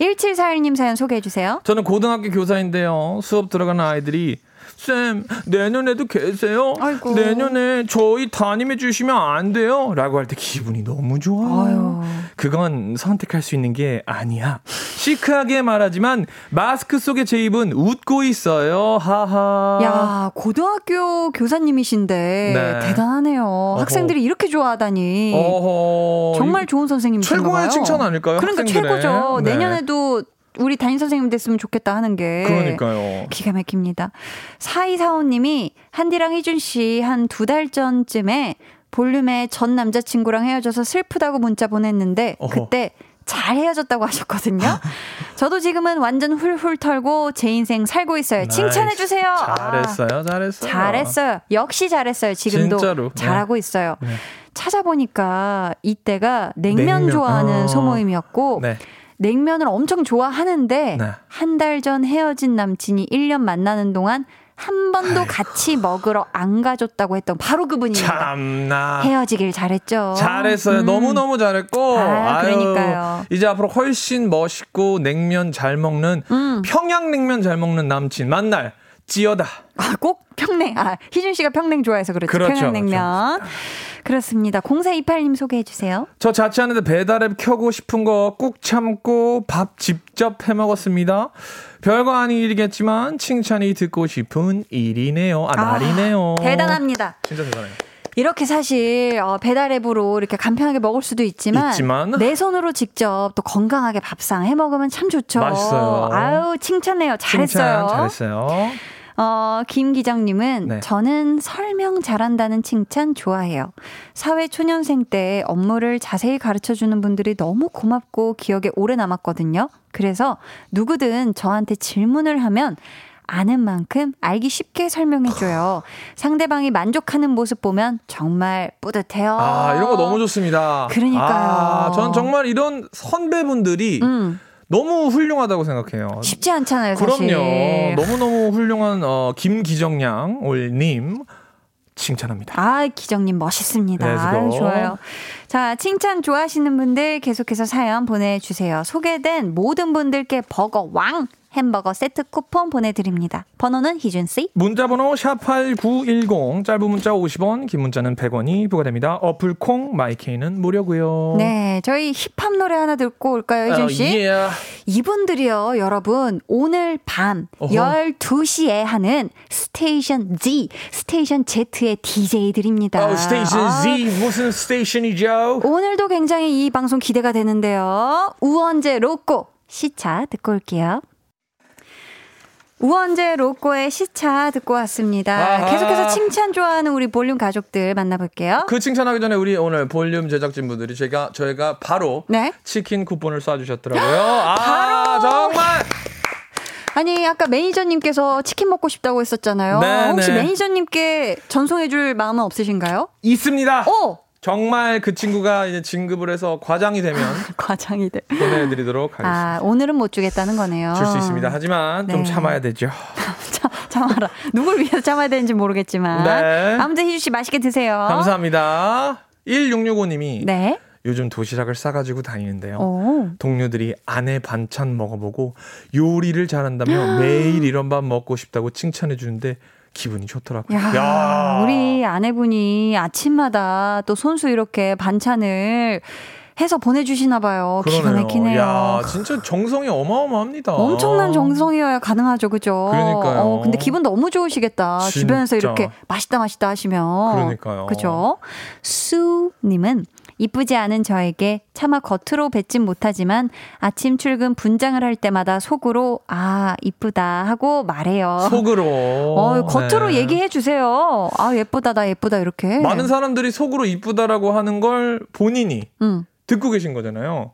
1741님 사연 소개해 주세요. 저는 고등학교 교사인데요. 수업 들어가는 아이들이 쌤 내년에도 계세요? 아이고. 내년에 저희 담임해 주시면 안 돼요? 라고 할 때 기분이 너무 좋아요. 아유. 그건 선택할 수 있는 게 아니야. 시크하게 말하지만 마스크 속에 제 입은 웃고 있어요. 하하. 야, 고등학교 교사님이신데 네. 대단하네요. 학생들이 이렇게 좋아하다니. 어허. 정말 좋은 선생님이신가 봐요. 최고의 칭찬 아닐까요? 그러니까 학생들의? 최고죠. 네. 내년에도 우리 담임 선생님 됐으면 좋겠다 하는 게. 그러니까요. 기가 막힙니다. 4245님이 한디랑 희준 씨 한 두 달 전쯤에 볼륨에 전 남자친구랑 헤어져서 슬프다고 문자 보냈는데 어허. 그때 잘 헤어졌다고 하셨거든요. 저도 지금은 완전 훌훌 털고 제 인생 살고 있어요. 칭찬해 주세요. 아, 잘했어요. 잘했어요. 잘했어요. 역시 잘했어요. 지금도 진짜로. 네. 잘하고 있어요. 네. 찾아보니까 이때가 냉면, 냉면. 좋아하는 어. 소모임이었고 네. 냉면을 엄청 좋아하는데 네. 한달 전 헤어진 남친이 1년 만나는 동안 한 번도 같이 먹으러 안 가줬다고 했던 바로 그분입니다. 참나. 헤어지길 잘했죠. 잘했어요. 음. 너무너무 잘했고. 아, 아유, 그러니까요. 이제 앞으로 훨씬 멋있고 냉면 잘 먹는 음. 평양냉면 잘 먹는 남친 만날 찌어다. 아, 꼭 평냉. 아, 희준 씨가 평냉 좋아해서 그렇죠. 그렇죠, 평양냉면. 그렇습니다. 0428님 소개해 주세요. 저 자취하는데 배달앱 켜고 싶은 거 꾹 참고 밥 직접 해 먹었습니다. 별거 아닌 일이겠지만 칭찬이 듣고 싶은 일이네요. 아, 날이네요. 대단합니다. 진짜 대단해요. 이렇게 사실 어, 배달 앱으로 이렇게 간편하게 먹을 수도 있지만, 있지만. 내 손으로 직접 또 건강하게 밥상 해 먹으면 참 좋죠. 맛있어요. 아유 칭찬해요. 잘했어요. 칭찬 잘했어요. 어, 김 기장님은 네. 저는 설명 잘한다는 칭찬 좋아해요. 사회 초년생 때 업무를 자세히 가르쳐 주는 분들이 너무 고맙고 기억에 오래 남았거든요. 그래서 누구든 저한테 질문을 하면 아는 만큼 알기 쉽게 설명해줘요. 상대방이 만족하는 모습 보면 정말 뿌듯해요. 아, 이런 거 너무 좋습니다. 그러니까요. 아, 전 정말 이런 선배분들이 음, 너무 훌륭하다고 생각해요. 쉽지 않잖아요, 사실. 그럼요. 너무너무 훌륭한 어, 김기정양 올님 칭찬합니다. 아, 기정님 멋있습니다. 아유, 좋아요. 자, 칭찬 좋아하시는 분들 계속해서 사연 보내주세요. 소개된 모든 분들께 버거 왕 햄버거 세트 쿠폰 보내드립니다. 번호는 희준씨. 문자번호 샵8910 짧은 문자 50원 긴 문자는 100원이 부과됩니다. 어플 콩 마이케이는 무료고요. 네, 저희 힙합 노래 하나 듣고 올까요, 희준씨? 어, 예. 이분들이요, 여러분, 오늘 밤 어허. 12시에 하는 Station Z, Station Z의 DJ들입니다. 어, Station Z 무슨 스테이션이죠? 오늘도 굉장히 이 방송 기대가 되는데요. 우원재 로꼬 시차 듣고 올게요. 우원재 로꼬의 시차 듣고 왔습니다. 아하. 계속해서 칭찬 좋아하는 우리 볼륨 가족들 만나볼게요. 그 칭찬하기 전에 우리 오늘 볼륨 제작진분들이 제가 저희가 바로 네. 치킨 쿠폰을 쏴주셨더라고요. 아 정말 아니 아까 매니저님께서 치킨 먹고 싶다고 했었잖아요. 네, 혹시 네. 매니저님께 전송해줄 마음은 없으신가요? 있습니다. 오 정말 그 친구가 이제 진급을 해서 과장이 되면 과장이들. 보내드리도록 하겠습니다. 아 오늘은 못 주겠다는 거네요. 줄 수 있습니다. 하지만 좀 네. 참아야 되죠. 참, 참아라. 누굴 위해서 참아야 되는지 모르겠지만. 네. 아무튼 희주 씨 맛있게 드세요. 감사합니다. 1665님이 네. 요즘 도시락을 싸가지고 다니는데요. 오. 동료들이 아내 반찬 먹어보고 요리를 잘한다며 매일 이런 밥 먹고 싶다고 칭찬해 주는데 기분이 좋더라고요. 야, 우리 아내분이 아침마다 또 손수 이렇게 반찬을 해서 보내주시나 봐요. 기가. 막히네요. 야, 진짜 정성이 어마어마합니다. 엄청난 정성이어야 가능하죠, 그죠? 그러니까요. 어, 근데 기분 너무 좋으시겠다. 진짜. 주변에서 이렇게 맛있다, 맛있다 하시면. 그러니까요. 그죠? 수님은 이쁘지 않은 저에게 차마 겉으로 뱉진 못하지만 아침 출근 분장을 할 때마다 속으로 아, 이쁘다 하고 말해요. 속으로. 어, 겉으로 네. 얘기해 주세요. 아, 예쁘다, 나 예쁘다, 이렇게. 많은 사람들이 속으로 이쁘다라고 하는 걸 본인이 음. 듣고 계신 거잖아요.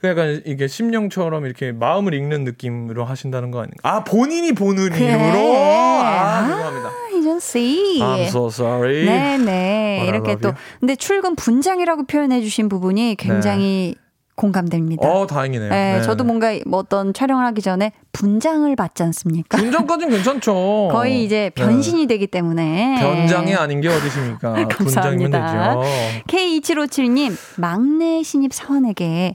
그러니까 이게 심령처럼 이렇게 마음을 읽는 느낌으로 하신다는 거 아닌가? 아 본인이 보는 그래. 이름으로. 아, 아, 죄송합니다. 씨. I'm so sorry. 네네. I 이렇게 또. 근데 출근 분장이라고 표현해 주신 부분이 굉장히 공감됩니다. 어 다행이네요. 네, 네. 저도 뭔가 뭐 어떤 촬영을 하기 전에 분장을 받지 않습니까? 분장까지는 괜찮죠. 거의 이제 네. 변신이 되기 때문에. 변장이 아닌 게 어디십니까? 분장이면 감사합니다. 되죠. K2757님, 막내 신입 사원에게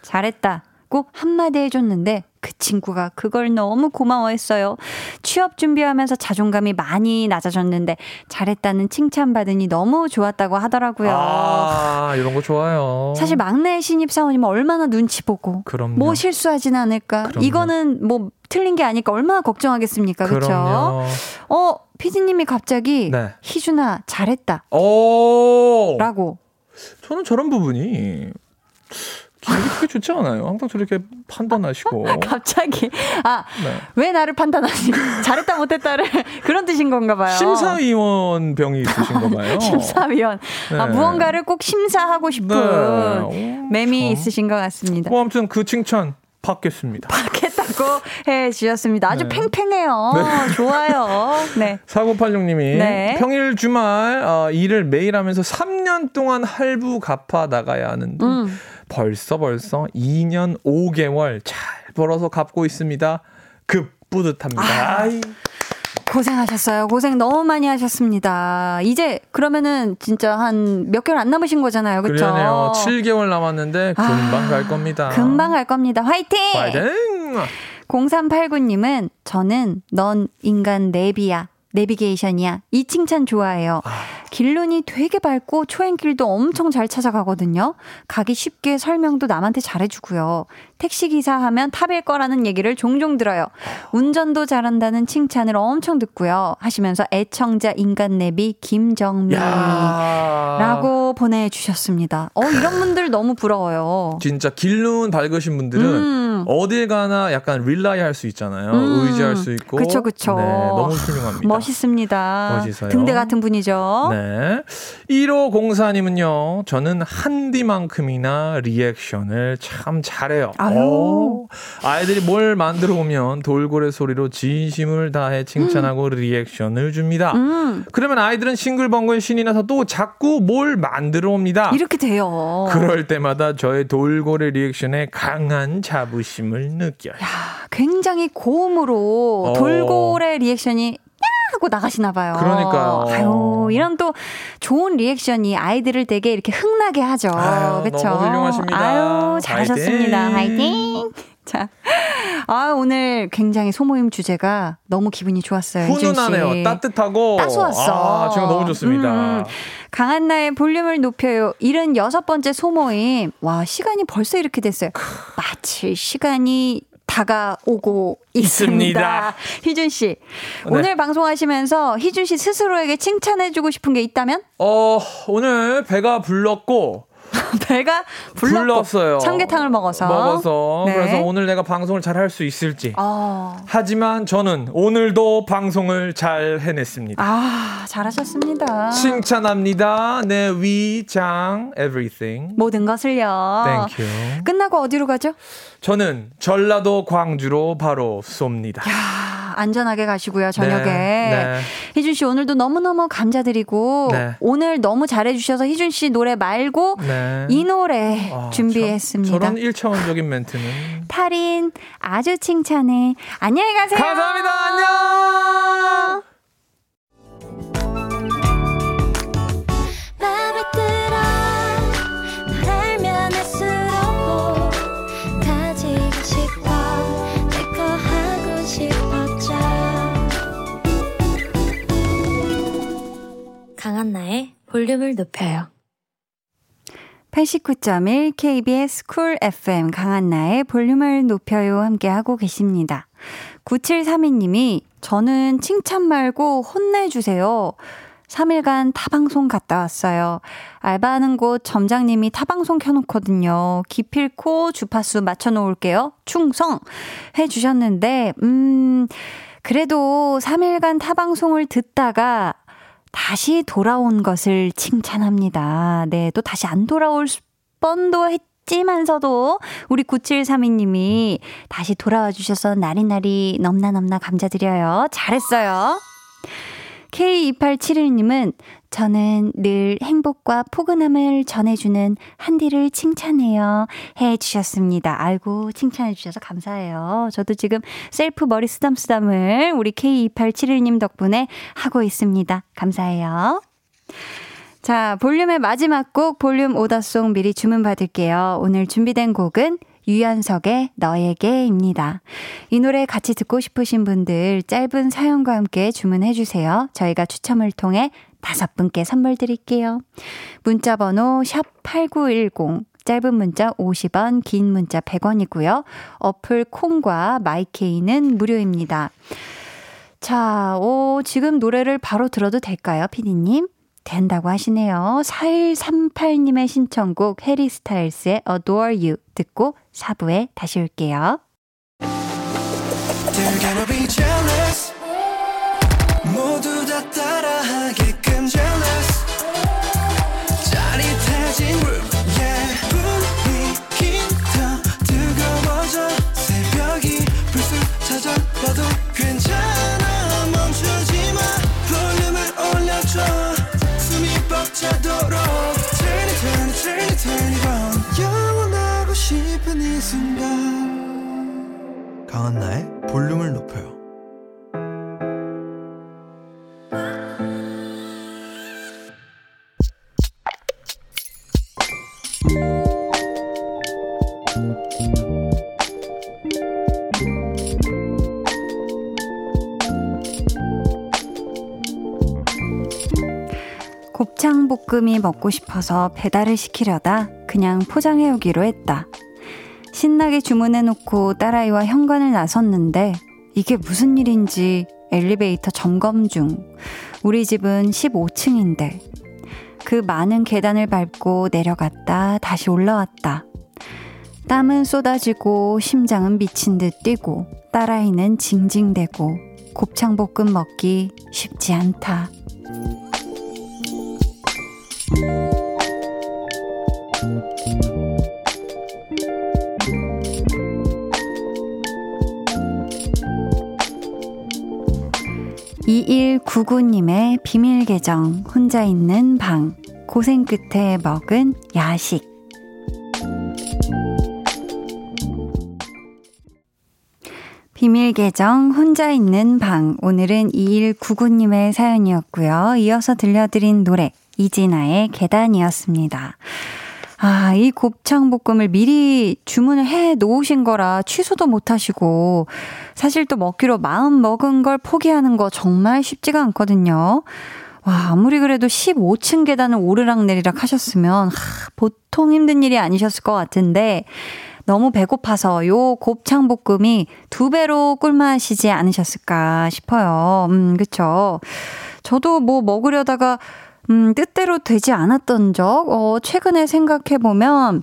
잘했다고 한마디 해줬는데 그 친구가 그걸 너무 고마워했어요. 취업 준비하면서 자존감이 많이 낮아졌는데 잘했다는 칭찬받으니 너무 좋았다고 하더라고요. 아 이런 거 좋아요. 사실 막내 신입 사원이면 얼마나 눈치 보고 그럼요. 뭐 실수하진 않을까. 그럼요. 이거는 뭐 틀린 게 아니까 얼마나 걱정하겠습니까. 그렇죠? 어, 피디님이 갑자기 네. 희준아 잘했다. 오. 라고. 저는 저런 부분이 기분이 그렇게 좋지 않아요. 항상 저렇게 판단하시고. 갑자기 아 네. 왜 나를 판단하지? 잘했다 못했다를 그런 뜻인 건가 봐요. 심사위원 병이 있으신가 봐요. 심사위원. 아, 네. 무언가를 꼭 심사하고 싶은 네. 오, 맴이 참. 있으신 것 같습니다. 뭐 아무튼 그 칭찬 받겠습니다. 받겠다고 해 주셨습니다. 아주 네. 팽팽해요. 좋아요. 네. 4986님이 네. 평일 주말 어, 일을 매일 하면서 3년 동안 할부 갚아 나가야 하는데 음. 벌써 벌써 2년 5개월 잘 벌어서 갚고 있습니다. 급 뿌듯합니다. 아이, 고생하셨어요. 고생 너무 많이 하셨습니다. 이제 그러면은 진짜 한 몇 개월 안 남으신 거잖아요. 그렇죠? 그러네요. 7개월 남았는데 금방 갈 겁니다. 금방 갈 겁니다. 화이팅! 파이팅! 0389님은 저는 넌 인간 내비야. 내비게이션이야. 이 칭찬 좋아해요. 길눈이 되게 밝고 초행길도 엄청 잘 찾아가거든요. 가기 쉽게 설명도 남한테 잘해주고요. 택시기사 하면 탑일 거라는 얘기를 종종 들어요. 운전도 잘한다는 칭찬을 엄청 듣고요. 하시면서 애청자 인간 내비 김정민. 야. 라고 보내주셨습니다. 어, 이런 분들 너무 부러워요. 진짜 길눈 밝으신 분들은 음. 어딜 가나 약간 릴라이 할 수 있잖아요. 음. 의지할 수 있고. 그쵸, 그쵸. 네, 너무 훌륭합니다. 멋있습니다. 멋있어요. 등대 같은 분이죠. 네. 1504님은요, 저는 한디만큼이나 리액션을 참 잘해요. 아유. 오. 아이들이 뭘 만들어 오면 돌고래 소리로 진심을 다해 칭찬하고 리액션을 줍니다. 음, 그러면 아이들은 싱글벙글 신이 나서 또 자꾸 뭘 만들어 옵니다. 이렇게 돼요. 그럴 때마다 저의 돌고래 리액션에 강한 자부심 을 느껴요. 굉장히 고음으로 어. 돌고래 리액션이 야 하고 나가시나 봐요. 그러니까요. 아유, 이런 또 좋은 리액션이 아이들을 되게 이렇게 흥나게 하죠. 아유, 그렇죠? 너무 훌륭하십니다. 아유, 잘하셨습니다. 화이팅. 화이팅. 자, 아 오늘 굉장히 소모임 주제가 너무 기분이 좋았어요. 훈훈하네요. 따뜻하고. 따스웠어. 아, 지금 너무 좋습니다. 음, 강한 나의 볼륨을 높여요. 76번째 소모임. 와, 시간이 벌써 이렇게 됐어요. 마칠 시간이 다가오고 있습니다. 있습니다. 희준 씨. 오늘 방송하시면서 희준 씨 스스로에게 칭찬해 주고 싶은 게 있다면? 어, 오늘 배가 불렀고, 배가 불렀고 불렀어요. 삼계탕을 먹어서. 먹어서. 네. 그래서 오늘 내가 방송을 잘 할 수 있을지. 어. 하지만 저는 오늘도 방송을 잘 해냈습니다. 아, 잘하셨습니다. 칭찬합니다. 내 위장, everything. 모든 것을요. Thank you. 끝나고 어디로 가죠? 저는 전라도 광주로 바로 쏩니다. 아, 안전하게 가시고요, 저녁에. 네, 네. 희준 씨, 오늘도 너무 너무 감사드리고, 네. 오늘 너무 잘해주셔서 희준 씨 노래 말고, 네. 이 노래 아, 준비했습니다. 저, 저런 일차원적인 멘트는. 탈인, 아주 칭찬해. 안녕히 가세요. 감사합니다. 안녕! 강한나의 볼륨을 높여요 89.1 KBS 쿨 FM 강한나의 볼륨을 높여요 함께하고 계십니다. 9732님이 저는 칭찬 말고 혼내주세요. 3일간 타방송 갔다 왔어요. 알바하는 곳 점장님이 타방송 켜놓거든요. 기필코 주파수 맞춰놓을게요. 충성! 해주셨는데, 음, 그래도 3일간 타방송을 듣다가 다시 돌아온 것을 칭찬합니다. 네, 또 다시 안 돌아올 수- 뻔도 했지만서도 우리 9732님이 다시 돌아와 주셔서 나리나리 넘나 넘나 감사드려요. 잘했어요. K2871님은 저는 늘 행복과 포근함을 전해주는 한디를 칭찬해요. 해 주셨습니다. 아이고, 칭찬해 주셔서 감사해요. 저도 지금 셀프 머리 쓰담쓰담을 우리 K2871님 덕분에 하고 있습니다. 감사해요. 자, 볼륨의 마지막 곡 볼륨 오더송 미리 주문 받을게요. 오늘 준비된 곡은 유연석의 너에게입니다. 이 노래 같이 듣고 싶으신 분들 짧은 사연과 함께 주문해 주세요. 저희가 추첨을 통해 다섯 분께 선물 드릴게요. 문자 번호 샵8910 짧은 문자 50원, 긴 문자 100원이고요. 어플 콩과 마이케이는 무료입니다. 자, 오, 지금 노래를 바로 들어도 될까요, 피디님? 된다고 하시네요. 4138님의 신청곡 해리 스타일스의 Adore You 듣고 4부에 다시 올게요. 강한나의 볼륨을 높여요 곱창볶음이 먹고 싶어서 배달을 시키려다 그냥 포장해오기로 했다. 신나게 주문해놓고 딸아이와 현관을 나섰는데 이게 무슨 일인지 엘리베이터 점검 중. 우리 집은 15층인데 그 많은 계단을 밟고 내려갔다 다시 올라왔다. 땀은 쏟아지고 심장은 미친 듯 뛰고 딸아이는 징징대고 곱창볶음 먹기 쉽지 않다. (2199님의) 비밀 계정 혼자 있는 방 고생 끝에 먹은 야식 비밀 계정 혼자 있는 방 오늘은 2199님의 사연이었고요. 이어서 들려드린 노래 이진아의 계단이었습니다. 아, 이 곱창볶음을 미리 주문을 해 놓으신 거라 취소도 못 하시고, 사실 또 먹기로 마음 먹은 걸 포기하는 거 정말 쉽지가 않거든요. 와, 아무리 그래도 15층 계단을 오르락 내리락 하셨으면, 하, 보통 힘든 일이 아니셨을 것 같은데, 너무 배고파서 요 곱창볶음이 두 배로 꿀맛이지 않으셨을까 싶어요. 음, 그쵸. 저도 뭐 먹으려다가 음, 뜻대로 되지 않았던 적, 어, 최근에 생각해보면,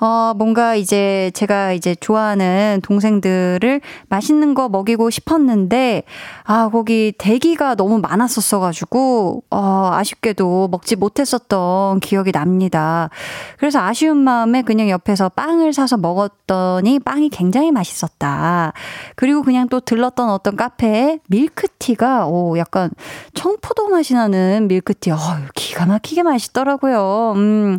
어, 뭔가 이제 제가 이제 좋아하는 동생들을 맛있는 거 먹이고 싶었는데, 아, 거기 대기가 너무 많았었어가지고, 어, 아쉽게도 먹지 못했었던 기억이 납니다. 그래서 아쉬운 마음에 그냥 옆에서 빵을 사서 먹었더니 빵이 굉장히 맛있었다. 그리고 그냥 또 들렀던 어떤 카페에 밀크티가, 오, 약간 청포도 맛이 나는 밀크티. 어, 기가 막히게 맛있더라고요. 음,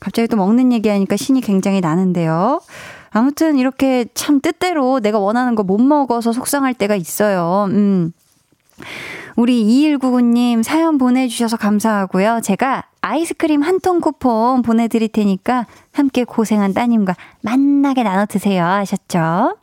갑자기 또 먹는 얘기하니까 신이 굉장히 나는데요. 아무튼 이렇게 참 뜻대로 내가 원하는 거 못 먹어서 속상할 때가 있어요. 음. 우리 2199님 사연 보내주셔서 감사하고요. 제가 아이스크림 한 통 쿠폰 보내드릴 테니까 함께 고생한 따님과 만나게 나눠 드세요. 하셨죠?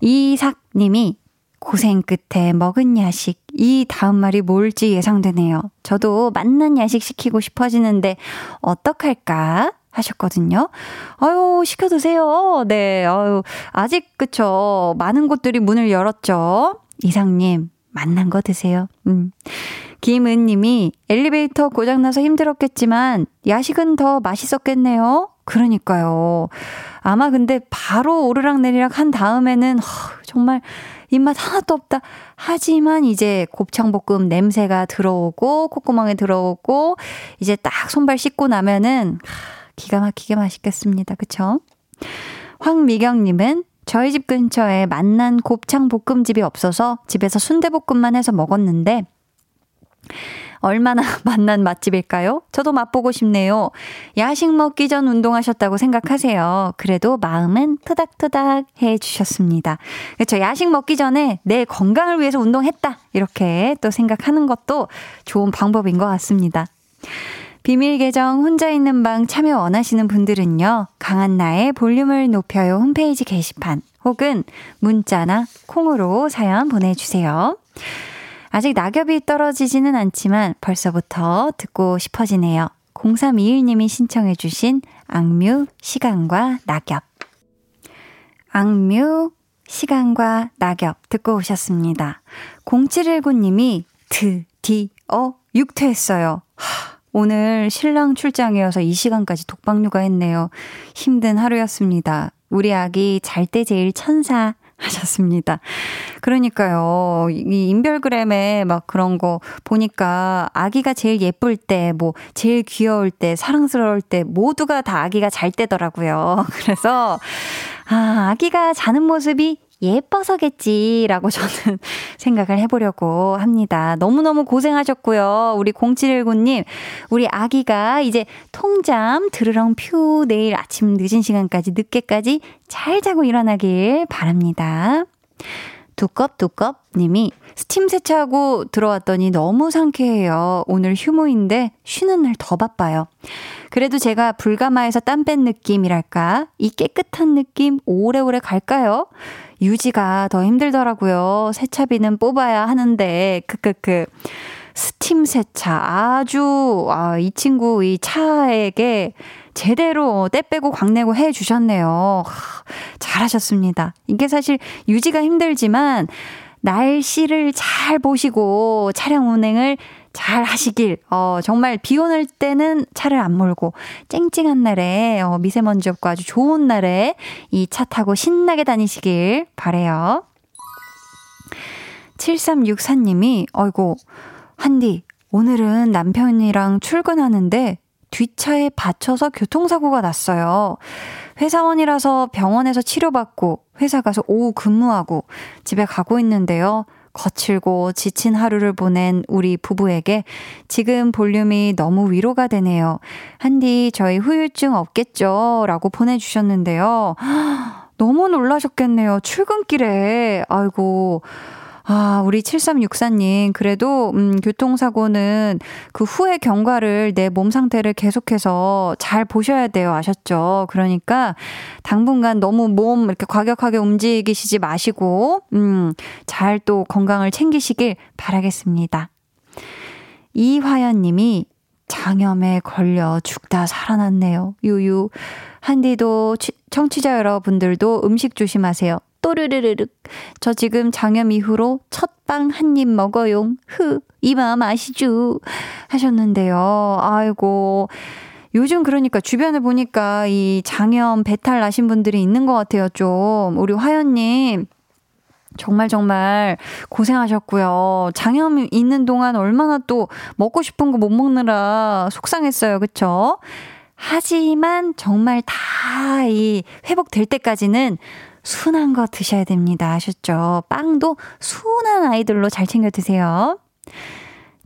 이삭님이 고생 끝에 먹은 야식. 이 다음 말이 뭘지 예상되네요. 저도 맛난 야식 시키고 싶어지는데, 어떡할까? 하셨거든요. 아유, 시켜 드세요. 네, 아유, 아직, 그쵸. 많은 곳들이 문을 열었죠. 이상님, 맛난 거 드세요. 음. 김은 님이 엘리베이터 고장나서 힘들었겠지만, 야식은 더 맛있었겠네요. 그러니까요. 아마 근데 바로 오르락 내리락 한 다음에는, 허, 정말, 입맛 하나도 없다. 하지만 이제 곱창볶음 냄새가 들어오고 콧구멍에 들어오고 이제 딱 손발 씻고 나면은 기가 막히게 맛있겠습니다. 그쵸? 황미경님은 저희 집 근처에 만난 곱창 볶음집이 없어서 집에서 순대볶음만 해서 먹었는데 얼마나 맛난 맛집일까요? 저도 맛보고 싶네요. 야식 먹기 전 운동하셨다고 생각하세요. 그래도 마음은 토닥토닥 해 주셨습니다. 그렇죠. 야식 먹기 전에 내 건강을 위해서 운동했다. 이렇게 또 생각하는 것도 좋은 방법인 것 같습니다. 비밀 계정 혼자 있는 방 참여 원하시는 분들은요. 강한나의 볼륨을 높여요 홈페이지 게시판 혹은 문자나 콩으로 사연 보내주세요. 아직 낙엽이 떨어지지는 않지만 벌써부터 듣고 싶어지네요. 0321님이 신청해주신 악뮤 시간과 낙엽. 악뮤 시간과 낙엽 듣고 오셨습니다. 0719님이 드디어 육퇴했어요. 하, 오늘 신랑 출장이어서 이 시간까지 독박 육아 했네요. 힘든 하루였습니다. 우리 아기 잘 때 제일 천사 하셨습니다. 그러니까요. 이 인별그램에 막 그런 거 보니까 아기가 제일 예쁠 때, 뭐, 제일 귀여울 때, 사랑스러울 때, 모두가 다 아기가 잘 때더라고요. 그래서, 아, 아기가 자는 모습이 예뻐서겠지라고 저는 생각을 해보려고 합니다. 너무너무 고생하셨고요. 우리 0719님, 우리 아기가 이제 통잠 드르렁 퓨 내일 아침 늦은 시간까지 늦게까지 잘 자고 일어나길 바랍니다. 두껍두껍 님이 스팀 세차하고 들어왔더니 너무 상쾌해요. 오늘 휴무인데 쉬는 날 더 바빠요. 그래도 제가 불가마에서 땀 뺀 느낌이랄까? 이 깨끗한 느낌 오래오래 갈까요? 유지가 더 힘들더라고요. 세차비는 뽑아야 하는데, 크크크. 스팀 세차. 아주, 아, 이 친구, 이 차에게 제대로 때 빼고 광내고 해 주셨네요. 잘하셨습니다. 이게 사실 유지가 힘들지만 날씨를 잘 보시고 차량 운행을 잘 하시길, 어, 정말 비 오는 때는 차를 안 몰고, 쨍쨍한 날에, 어, 미세먼지 없고 아주 좋은 날에 이 차 타고 신나게 다니시길 바래요 7364님이, 어이고, 한디, 오늘은 남편이랑 출근하는데 뒷차에 받쳐서 교통사고가 났어요. 회사원이라서 병원에서 치료받고 회사 가서 오후 근무하고 집에 가고 있는데요. 거칠고 지친 하루를 보낸 우리 부부에게 지금 볼륨이 너무 위로가 되네요. 한디, 저희 후유증 없겠죠? 라고 보내주셨는데요. 너무 놀라셨겠네요. 출근길에. 아이고. 아, 우리 7364님, 그래도, 음, 교통사고는 그 후의 경과를 내 몸 상태를 계속해서 잘 보셔야 돼요. 아셨죠? 그러니까 당분간 너무 몸 이렇게 과격하게 움직이시지 마시고, 음, 잘 또 건강을 챙기시길 바라겠습니다. 이화연 님이 장염에 걸려 죽다 살아났네요. 유유. 한디도 취- 청취자 여러분들도 음식 조심하세요. 또르르르륵. 저 지금 장염 이후로 첫 빵 한 입 먹어요. 흐. 이 마음 아시죠? 하셨는데요. 아이고. 요즘 그러니까 주변에 보니까 이 장염 배탈 나신 분들이 있는 것 같아요, 좀. 우리 화연님. 정말 정말 고생하셨고요. 장염 있는 동안 얼마나 또 먹고 싶은 거 못 먹느라 속상했어요. 그쵸? 하지만 정말 다 이 회복될 때까지는 순한 거 드셔야 됩니다. 아셨죠? 빵도 순한 아이들로 잘 챙겨 드세요.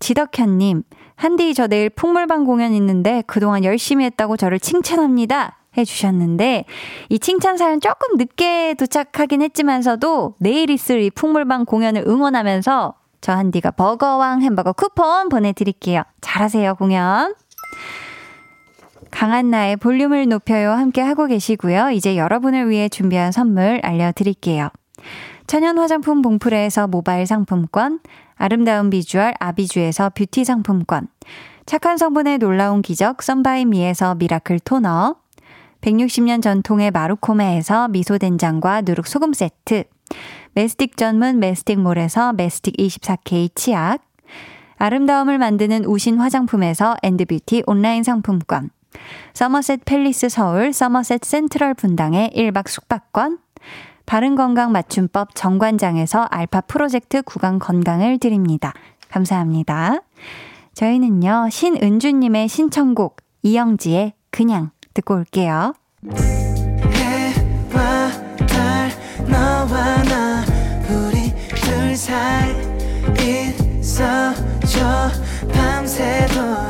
지덕현님, 한디 저 내일 풍물방 공연 있는데 그동안 열심히 했다고 저를 칭찬합니다. 해주셨는데 이 칭찬 사연 조금 늦게 도착하긴 했지만서도 내일 있을 이 풍물방 공연을 응원하면서 저 한디가 버거왕 햄버거 쿠폰 보내드릴게요. 잘하세요 공연. 강한나의 볼륨을 높여요 함께 하고 계시고요. 이제 여러분을 위해 준비한 선물 알려드릴게요. 천연 화장품 봉프레에서 모바일 상품권, 아름다운 비주얼 아비주에서 뷰티 상품권, 착한 성분의 놀라운 기적 썬바이미에서 미라클 토너, 160년 전통의 마루코메에서 미소된장과 누룩소금 세트, 메스틱 전문 메스틱몰에서 메스틱 24K 치약, 아름다움을 만드는 우신 화장품에서 엔드뷰티 온라인 상품권, 서머셋 팰리스 서울 서머셋 센트럴 분당의 1박 숙박권, 바른건강 맞춤법 정관장에서 알파 프로젝트 구강 건강을 드립니다. 감사합니다. 저희는요, 신은주님의 신청곡, 이영지의 그냥 듣고 올게요. 밤새도록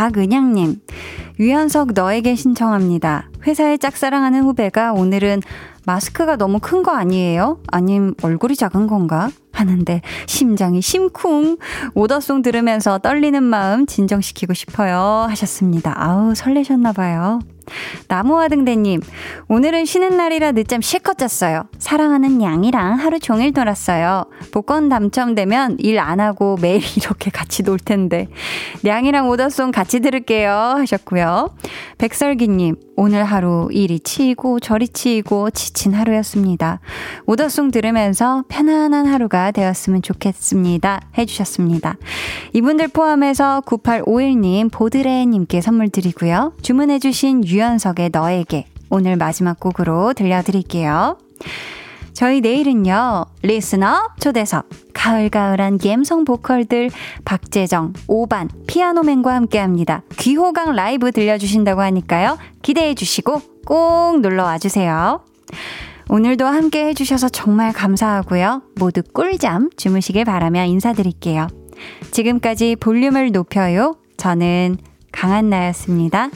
박은양님, 유연석 너에게 신청합니다. 회사에 짝사랑하는 후배가 오늘은 마스크가 너무 큰 거 아니에요? 아님 얼굴이 작은 건가? 하는데 심장이 심쿵. 오더송 들으면서 떨리는 마음 진정시키고 싶어요. 하셨습니다. 아우, 설레셨나봐요. 나무와등대님, 오늘은 쉬는 날이라 늦잠 실컷 잤어요. 사랑하는 양이랑 하루 종일 놀았어요. 복권 당첨되면 일 안 하고 매일 이렇게 같이 놀 텐데. 양이랑 오더송 같이 들을게요. 하셨고요. 백설기님, 오늘 하루 일이 치이고 저리 치이고 지친 하루였습니다. 오더송 들으면서 편안한 하루가 되었으면 좋겠습니다. 해주셨습니다. 이분들 포함해서 9851님, 보드레님께 선물 드리고요. 주문해주신 유연석의 너에게 오늘 마지막 곡으로 들려드릴게요. 저희 내일은요, 리스너 초대석, 가을가을한 갬성 보컬들, 박재정, 오반, 피아노맨과 함께 합니다. 귀호강 라이브 들려주신다고 하니까요, 기대해 주시고 꼭 놀러 와 주세요. 오늘도 함께 해주셔서 정말 감사하고요. 모두 꿀잠 주무시길 바라며 인사드릴게요. 지금까지 볼륨을 높여요. 저는 강한나였습니다.